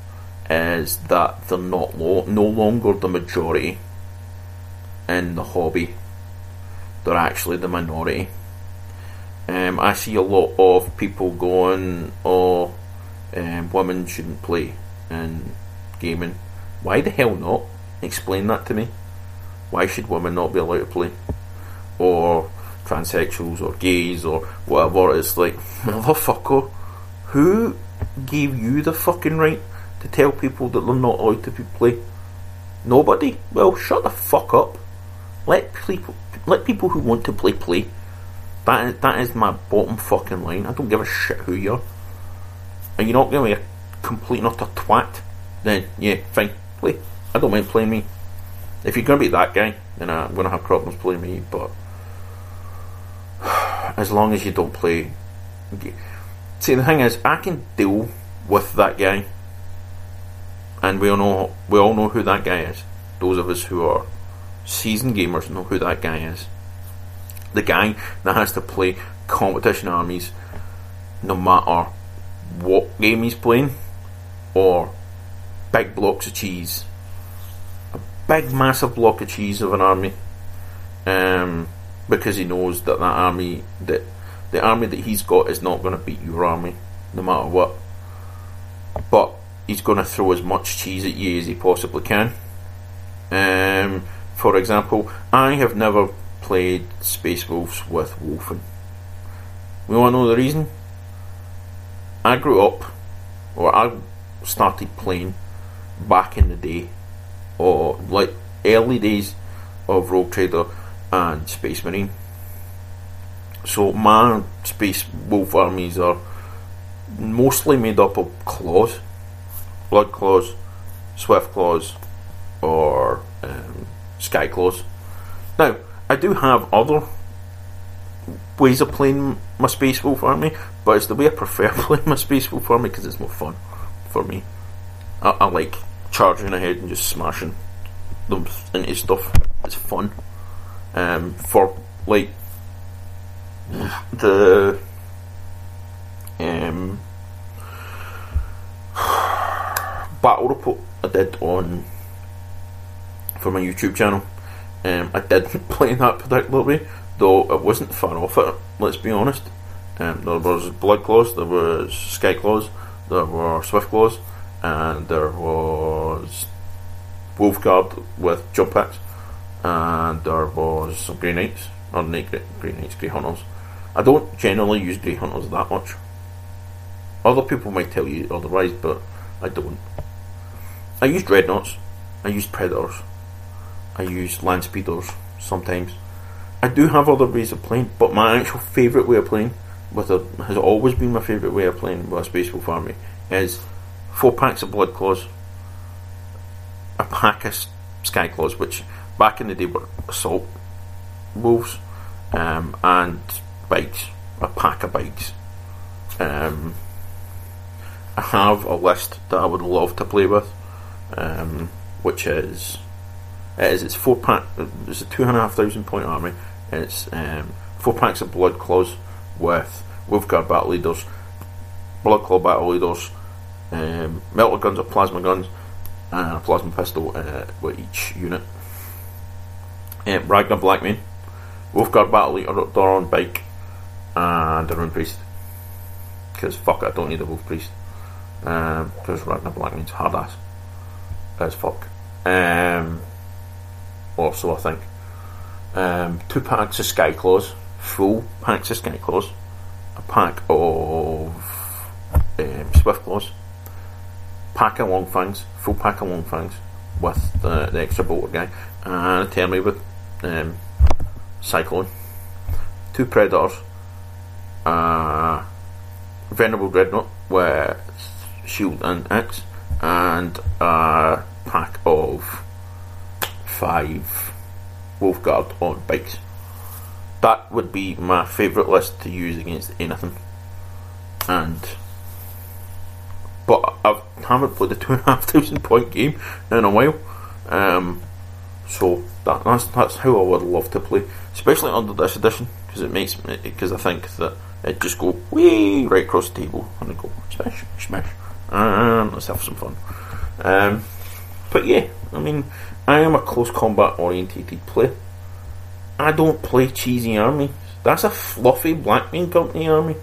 is that they're not lo- no longer the majority in the hobby. They're actually the minority. Um, I see a lot of people going, "Oh, um, women shouldn't play in gaming." Why the hell not? Explain that to me. Why should women not be allowed to play? Or transsexuals or gays or whatever. It's like, [laughs] motherfucker, who gave you the fucking right to tell people that they're not allowed to play? Nobody? Well, shut the fuck up. Let people, let people who want to play play. That is, that is my bottom fucking line. I don't give a shit who you are. Are you not going to be a complete not a twat? Then yeah, fine, play. I don't mind playing me. If you're going to be that guy, then I'm going to have problems playing me. But [sighs] as long as you don't play. See, the thing is, I can deal with that guy, and we all know we all know who that guy is. Those of us who are seasoned gamers know who that guy is. The guy that has to play competition armies, no matter what game he's playing, or big blocks of cheese, big massive block of cheese of an army. Um, because he knows that that army that the army that he's got is not going to beat your army no matter what. But he's going to throw as much cheese at you as he possibly can. Um, for example, I have never played Space Wolves with Wulfen. We to know the reason? I grew up, or I started playing back in the day, or like early days of Rogue Trader and Space Marine. So my Space Wolf armies are mostly made up of claws, blood claws, swift claws, or um, sky claws. Now, I do have other ways of playing my Space Wolf army, but it's the way I prefer [laughs] playing my Space Wolf army because it's more fun for me. I, I like charging ahead and just smashing them into stuff. It's fun um, for like the um, [sighs] battle report I did on for my YouTube channel. Um, I didn't [laughs] play that particular way, though it wasn't far off it. Let's be honest. Um, there was blood claws, there was sky claws, there were swift claws, and there was wolf guard with jump packs and there was some Grey Knights, or Night Grey, Knights, Grey Hunters. I don't generally use Grey Hunters that much. Other people might tell you otherwise, but I don't. I use Dreadnoughts, I use Predators, I use Land Speeders sometimes. I do have other ways of playing, but my actual favourite way of playing with a has always been my favourite way of playing with a Space Wolf army is four packs of Blood Claws, a pack of Sky Claws, which back in the day were assault wolves um, and bikes, a pack of bikes. Um, I have a list that I would love to play with, um, which is it is it's four pack. It's a two and a half thousand point army. It's um, four packs of blood claws with Wolfguard battle leaders, blood claw battle leaders, um, melter guns or plasma guns, and a plasma pistol uh, with each unit um, Ragnar Blackmane, Wolfguard Battle Leader on Bike, and a Rune Priest. Because fuck, I don't need a Wolf Priest. Because um, Ragnar Blackmane's hard ass as fuck. Um, or so I think. Um, two packs of Sky Claws, full packs of Sky Claws, a pack of um, Swift Claws, pack of Long Fangs, full pack of Long Fangs with the, the extra bolter guy, and a Termy with um, Cyclone. two Predators, uh, Venerable Dreadnought with shield and axe, and a pack of five Wolfguard on bikes. That would be my favourite list to use against anything. And but I haven't played a two and a half thousand point game in a while. Um, so that, that's that's how I would love to play, especially under this edition, because it makes because I think that it just go wee right across the table and go smash smash and let's have some fun. Um, but yeah, I mean, I am a close combat orientated player. I don't play cheesy army. That's a fluffy Blackmane Company army.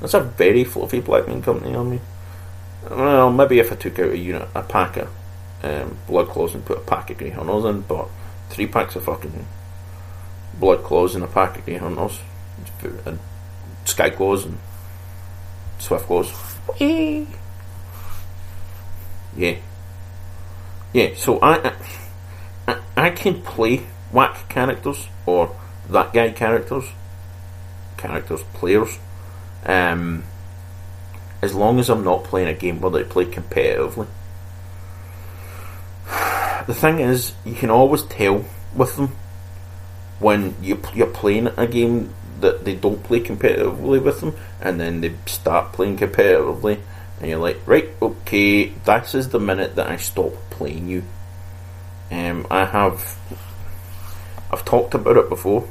That's a very fluffy Blackmane Company army. Well, maybe if I took out a unit, a pack of um, blood claws and put a pack of grey hunters in, but three packs of fucking blood claws and a pack of grey hunters and sky claws and swift claws. Yeah, yeah. So I, I, I can play whack characters or that guy characters, characters players. Um, as long as I'm not playing a game where they play competitively. [sighs] The thing is, you can always tell with them when you, you're playing a game that they don't play competitively with them, and then they start playing competitively, and you're like, right, okay, this is the minute that I stop playing you. Um, I have, I've talked about it before,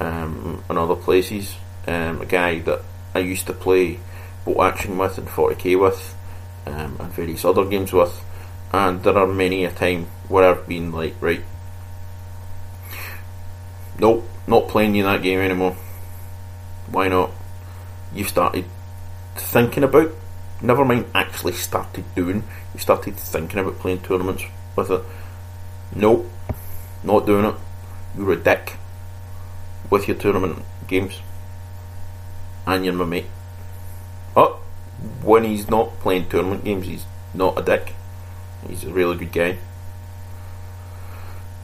um, in other places. Um, a guy that I used to play Bolt Action with and 40k with, um, and various other games with, and there are many a time where I've been like, right, nope, not playing you that game anymore. Why not? You started thinking about, never mind actually started doing, you started thinking about playing tournaments with it. Nope, not doing it. You're a dick with your tournament games, and you're my mate. Oh, when he's not playing tournament games, he's not a dick. He's a really good guy.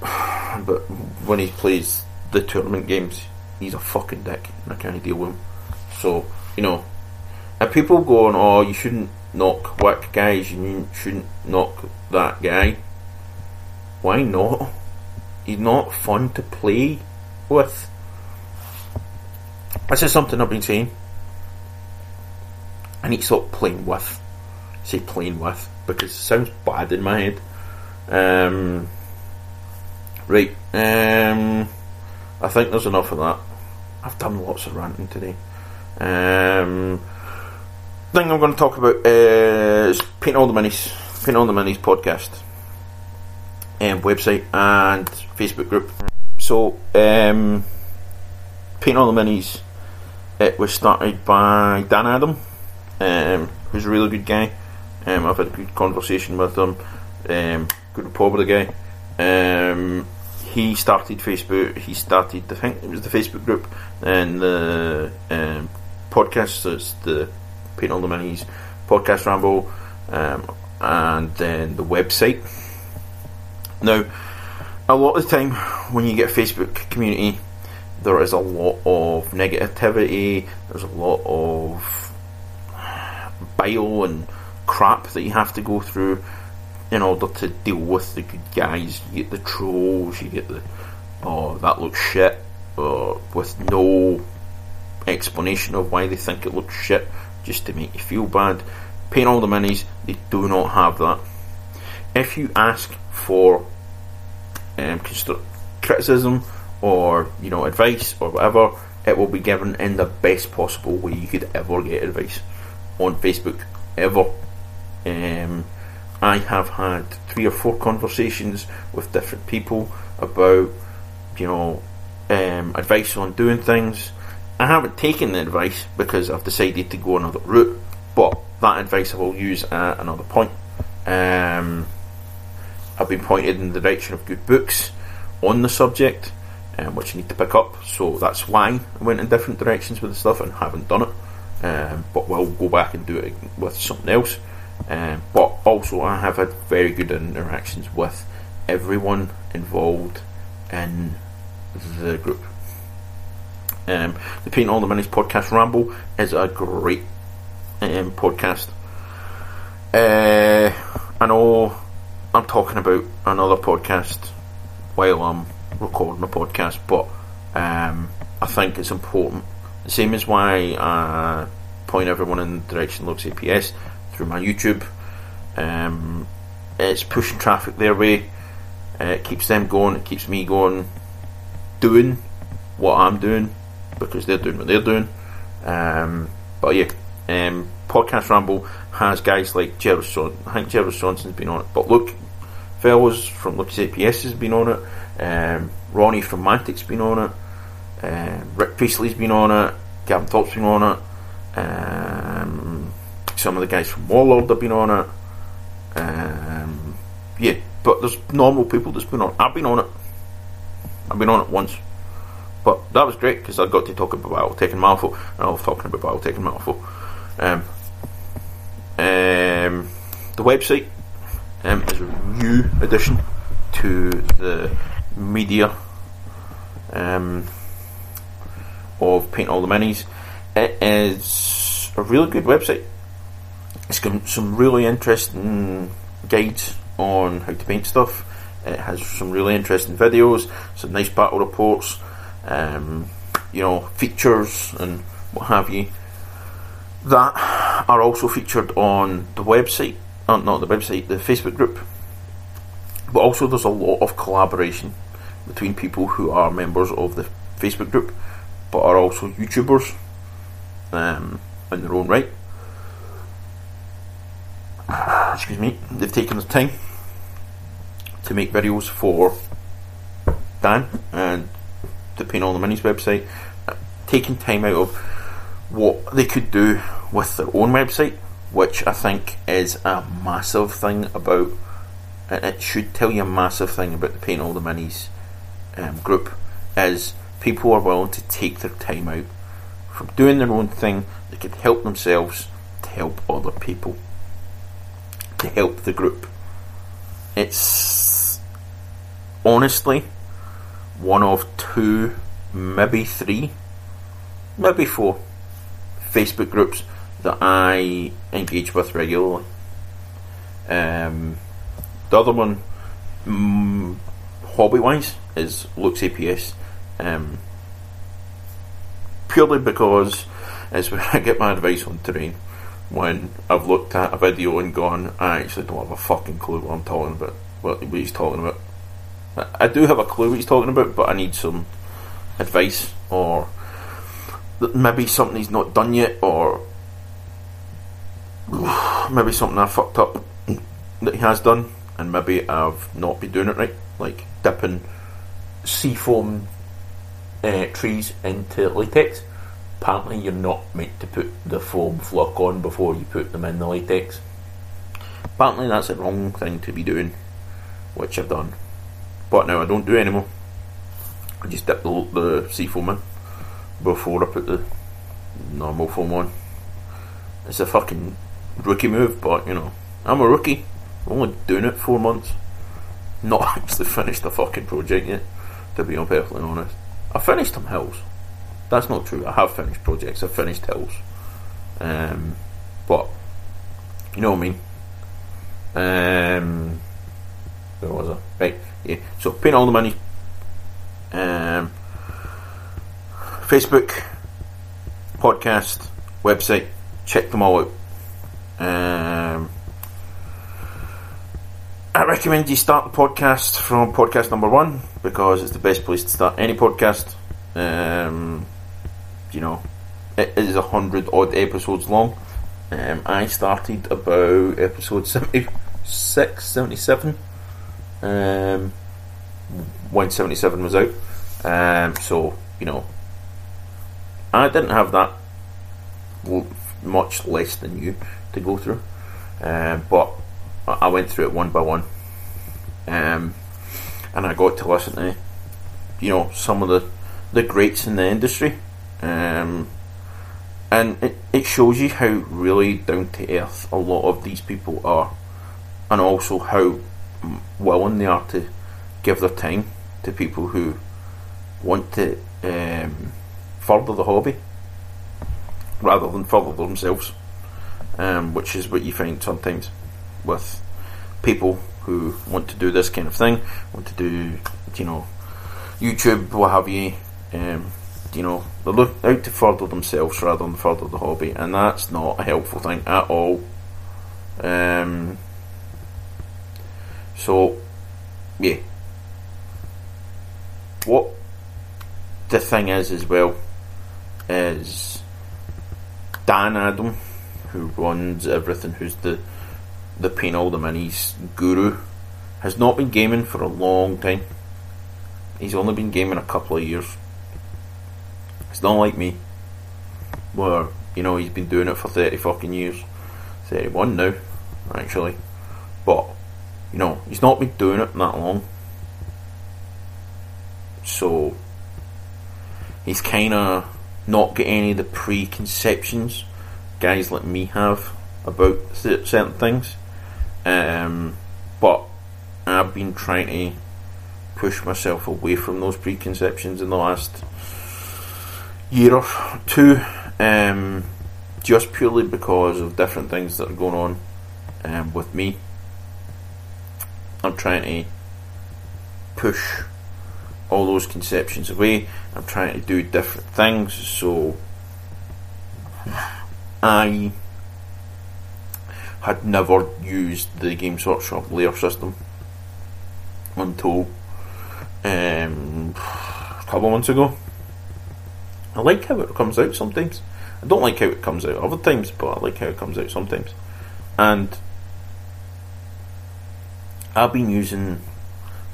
[sighs] But when he plays the tournament games, he's a fucking dick, and I can't deal with him. So, you know, and people going, oh, you shouldn't knock whack guys, you shouldn't knock that guy. Why not? He's not fun to play with. This is something I've been saying I need to stop playing with. Say playing with because it sounds bad in my head. Um, right. Um, I think there's enough of that. I've done lots of ranting today. Um, thing I'm going to talk about is Paint All the Minis. Paint All the Minis podcast. Um, website and Facebook group. So, um, Paint All the Minis. It was started by Dan Adam um, who's a really good guy. Um, I've had a good conversation with him. Um, good rapport with the guy. Um, he started Facebook. He started, I think it was the Facebook group and the um, podcast. So it's the Paint All the Minis podcast ramble, um, and then the website. Now, a lot of the time when you get a Facebook community, there is a lot of negativity. There's a lot of bile and crap that you have to go through in order to deal with the good guys. You get the trolls, you get the oh that looks shit, uh, with no explanation of why they think it looks shit, just to make you feel bad. Paint all the minis, they do not have that. If you ask for um, criticism or you know advice or whatever, it will be given in the best possible way you could ever get advice on Facebook ever. Um, I have had three or four conversations with different people about, you know, um, advice on doing things. I haven't taken the advice because I've decided to go another route, but that advice I will use at another point. Um, I've been pointed in the direction of good books on the subject, um, which you need to pick up. So that's why I went in different directions with the stuff and haven't done it um, but we'll go back and do it with something else. Um, but also, I have had very good interactions with everyone involved in the group. Um, the Paint All the Minis podcast Ramble is a great um, podcast. Uh, I know I'm talking about another podcast while I'm recording a podcast, but um, I think it's important. Same as why I point everyone in the direction of Luke's APS through my YouTube. Um, it's pushing traffic their way. Uh, it keeps them going. It keeps me going, doing what I'm doing because they're doing what they're doing. Um, but yeah, um, podcast Ramble has guys like Jervis Johnson. I think Jervis Johnson's been on it, but look, fellows from Luke's APS has been on it. Um, Ronnie from Mantic's been on it. Uh, Rick Priestley's been on it. Gavin Thorpe's been on it. Um, some of the guys from Warlord have been on it. Um, yeah, but there's normal people that's been on. I've been on it. I've been on it once. But that was great because I got to talk about Battle taking Malifaux, and I was talking about Battle taking Malifaux. Um, um, the website um, is a new addition to the media um, of Paint All the Minis. It is a really good website. It's got some really interesting guides on how to paint stuff. It has some really interesting videos, some nice battle reports, um, you know, features and what have you that are also featured on the website, uh, not the website, the Facebook group. But also, there's a lot of collaboration between people who are members of the Facebook group, but are also YouTubers um, in their own right. Excuse me, they've taken the time to make videos for Dan and the Paint All the Minis website, taking time out of what they could do with their own website, which I think is a massive thing about. It should tell you a massive thing about the Paint All the Minis um, group is people are willing to take their time out from doing their own thing. They could help themselves to help other people, to help the group. It's honestly one of two, maybe three, maybe four Facebook groups that I engage with regularly. Um, the other one, mm, hobby wise, is Luke's APS. Um, purely because where [laughs] I get my advice on terrain. When I've looked at a video and gone, I actually don't have a fucking clue what I'm talking about, what, what he's talking about. I do have a clue what he's talking about, but I need some advice or maybe something he's not done yet, or [sighs] maybe something I fucked up that he has done, and maybe I've not been doing it right, like dipping seafoam uh, trees into latex. Apparently, you're not meant to put the foam flock on before you put them in the latex. Apparently, that's a wrong thing to be doing, which I've done. But now I don't do anymore. I just dip the, the seafoam in before I put the normal foam on. It's a fucking rookie move, but you know, I'm a rookie. I'm only doing it four months. Not [laughs] actually finished the fucking project yet, to be perfectly honest. I finished some hills. That's not true. I have finished projects. I've finished hills. Um, but you know what I mean. Um, where was I? Right, yeah. So paint all the minis. Um, Facebook, podcast, website. Check them all out. Um, I recommend you start the podcast from podcast number one because it's the best place to start any podcast. Um, you know, it is a hundred odd episodes long. Um, I started about episode 76, 77 um, when 77 was out. Um, so, you know, I didn't have that much less than you to go through, um, but I went through it one by one, um, and I got to listen to, you know, some of the the greats in the industry, um, and it, it shows you how really down to earth a lot of these people are, and also how willing they are to give their time to people who want to um, further the hobby rather than further themselves, um, which is what you find sometimes with people who want to do this kind of thing, want to do, you know, YouTube, what have you. Um, you know, they look out to further themselves rather than further the hobby, and that's not a helpful thing at all. Um, so, yeah. What the thing is, as well, is Dan Adam, who runs everything, who's the the Paint all the minis guru, has not been gaming for a long time. He's only been gaming a couple of years. It's not like me, where you know he's been doing it for thirty fucking years, thirty-one now, actually. But you know he's not been doing it that long, so he's kind of not got any of the preconceptions guys like me have about certain things. Um, but I've been trying to push myself away from those preconceptions in the last year or two, um, just purely because of different things that are going on um, with me. I'm trying to push all those conceptions away. I'm trying to do different things, so I had never used the Games Workshop layer system until um, a couple of months ago. I like how it comes out sometimes. I don't like how it comes out other times, but I like how it comes out sometimes. And I've been using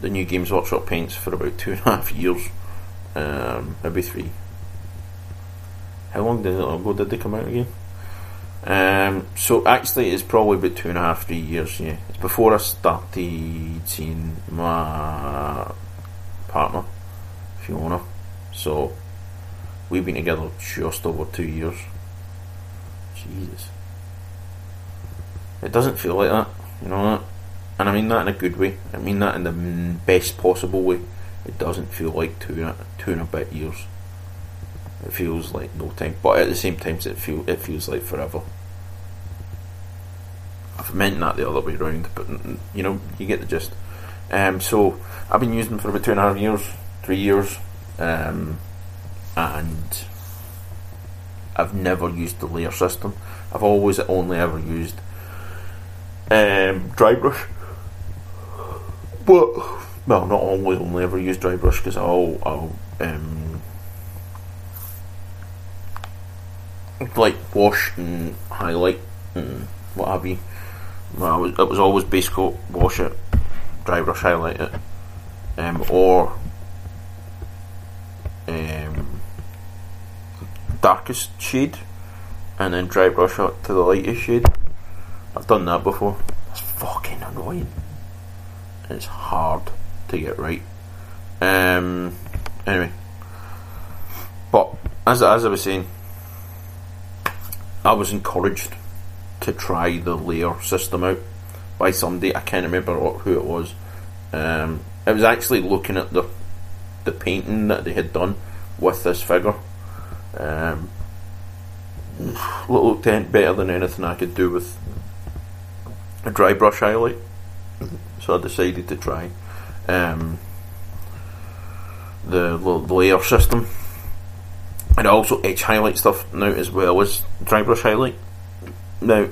the new Games Workshop paints for about two and a half years, um, maybe three. How long did it ago did they come out again? Um, so actually, it's probably about two and a half, three years. Yeah, it's before I started seeing my partner, Fiona. So we've been together just over two years. Jesus, it doesn't feel like that, you know that, and I mean that in a good way. I mean that in the best possible way. It doesn't feel like two two and a bit years. It feels like no time, but at the same time, it feel it feels like forever. I've meant that the other way around, but you know, you get the gist. Um, so I've been using them for about two and a half years, three years, um, and I've never used the layer system. I've always only ever used um, dry brush, but well, not always only ever used dry brush because I'll, I'll um, like wash and highlight and what have you. Well, it was always base coat, wash it, dry brush highlight it, um, or um, darkest shade, and then dry brush it to the lightest shade. I've done that before. It's fucking annoying. It's hard to get right. Um, anyway, but as as I was saying, I was encouraged to try the layer system out by somebody. I can't remember what, who it was. Um, it was actually looking at the the painting that they had done with this figure. Um, looked better than anything I could do with a dry brush highlight. So I decided to try um, the, the layer system. And also edge highlight stuff now as well as dry brush highlight. Now,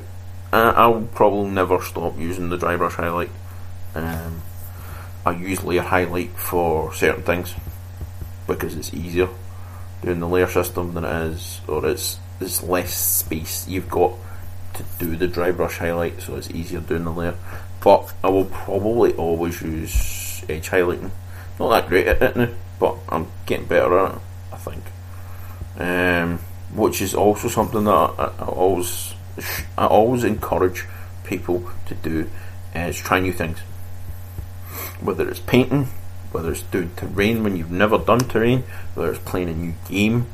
I'll probably never stop using the dry brush highlight. Um, I use layer highlight for certain things because it's easier doing the layer system than it is, or it's there's less space you've got to do the dry brush highlight, so it's easier doing the layer. But I will probably always use edge highlighting. Not that great at it now, but I'm getting better at it. I think. Um, which is also something that I, I always I always encourage people to do is try new things. Whether it's painting, whether it's doing terrain when you've never done terrain, whether it's playing a new game.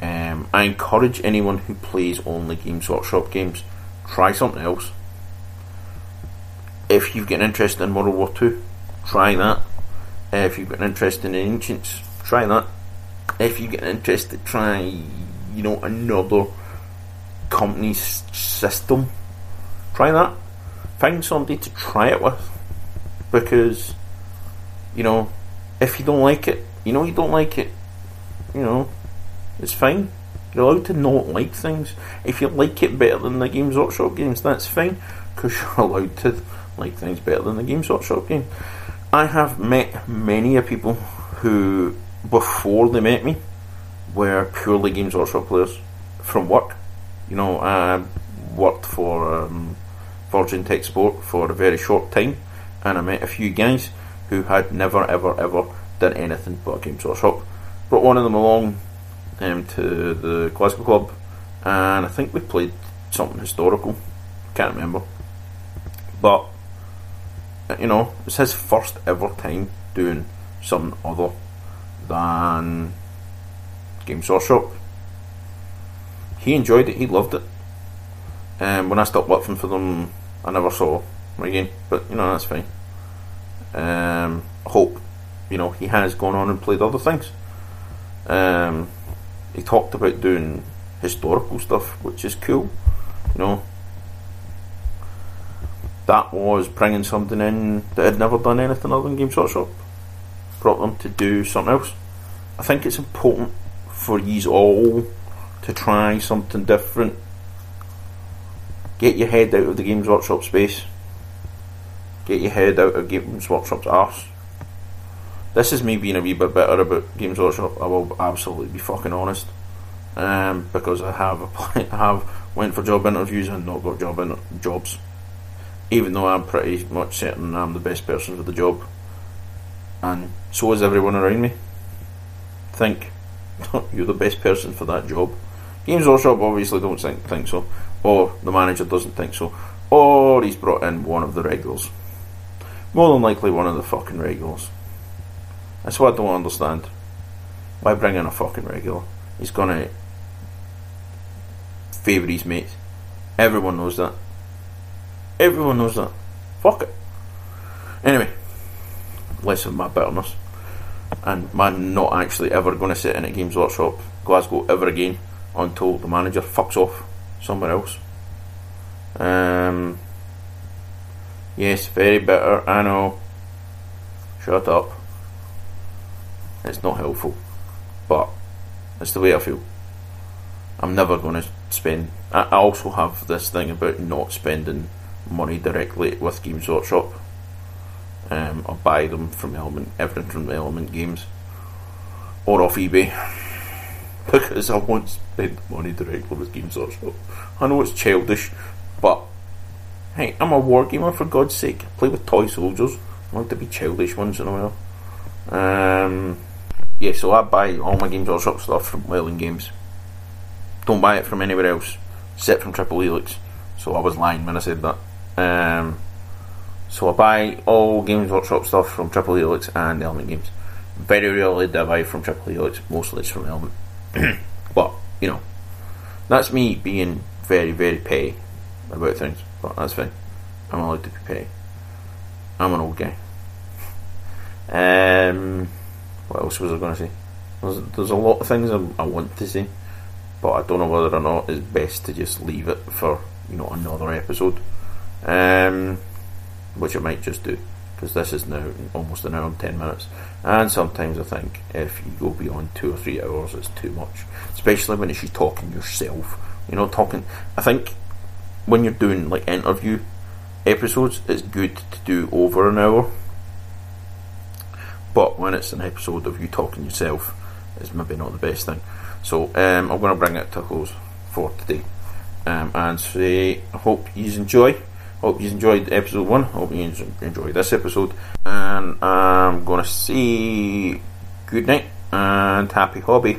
Um, I encourage anyone who plays only Games Workshop games, try something else. If you've got an interest in World War Two, try that. If you've got an interest in Ancients, try that. if you get an interest to try you know another company's system. Try that. Find somebody to try it with, because you know if you don't like it, you know you don't like it. You know, it's fine. You're allowed to not like things. If you like it better than the Games Workshop games, that's fine, because [laughs] you're allowed to like things better than the Games Workshop game. I have met many of people who, before they met me, were purely Games Workshop players from work. You know, I worked for um, Virgin Tech Sport for a very short time, and I met a few guys who had never, ever, ever done anything but Games Workshop. Brought one of them along um, to the Glasgow Club, and I think we played something historical. Can't remember, but you know, it's his first ever time doing something other than Games Workshop. He enjoyed it. He loved it. And um, when I stopped working for them, I never saw him again. But you know, that's fine. Um, hope you know he has gone on and played other things. Um, he talked about doing historical stuff, which is cool. You know, that was bringing something in that had never done anything other than Games Workshop. Brought them to do something else. I think it's important for you all to try something different. Get your head out of the Games Workshop space. Get your head out of Games Workshop's arse. This is me being a wee bit better about Games Workshop. I will absolutely be fucking honest, um, because I have applied, [laughs] I have went for job interviews and not got job jobs even though I'm pretty much certain I'm the best person for the job, and so is everyone around me. Think [laughs] you're the best person for that job. Games Workshop obviously don't think, think so, or the manager doesn't think so, or he's brought in one of the regulars. More than likely, one of the fucking regulars. That's what I don't understand. Why bring in a fucking regular? He's gonna favour his mates. Everyone knows that. Everyone knows that. Fuck it. Anyway, less of my bitterness. And man not actually ever going to sit in a Games Workshop Glasgow ever again until the manager fucks off somewhere else. Um, yes, very bitter, I know. Shut up. It's not helpful. But it's the way I feel. I'm never going to spend. I also have this thing about not spending money directly with Games Workshop. Um, or buy them from Element, everything from Element Games, or off eBay, [laughs] because I won't spend money directly with Games Workshop. I know it's childish, but hey, I'm a war gamer for God's sake. Play with toy soldiers. I like to be childish once in a while. Um, yeah, so I buy all my Games Workshop stuff from Element Games. Don't buy it from anywhere else, except from Triple Helix. So I was lying when I said that. Um, so I buy all Games Workshop stuff from Triple Helix and Element Games. Very rarely do I buy from Triple Helix, mostly it's from Element. [clears throat] but, you know, that's me being very, very petty about things. But that's fine. I'm allowed to be petty. I'm an old guy. Um, what else was I going to say? There's, there's a lot of things I, I want to say, but I don't know whether or not it's best to just leave it for you know another episode um, which I might just do because this is now almost an hour and 10 minutes. And sometimes I think if you go beyond two or three hours, it's too much, especially when it's you talking yourself. You know, talking. I think when you're doing like interview episodes, it's good to do over an hour. But when it's an episode of you talking yourself, it's maybe not the best thing. So um, I'm going to bring it to a close for today. Um, and say, I hope you enjoy. Hope you enjoyed episode one. Hope you enjoyed this episode. And I'm to say good night and happy hobby.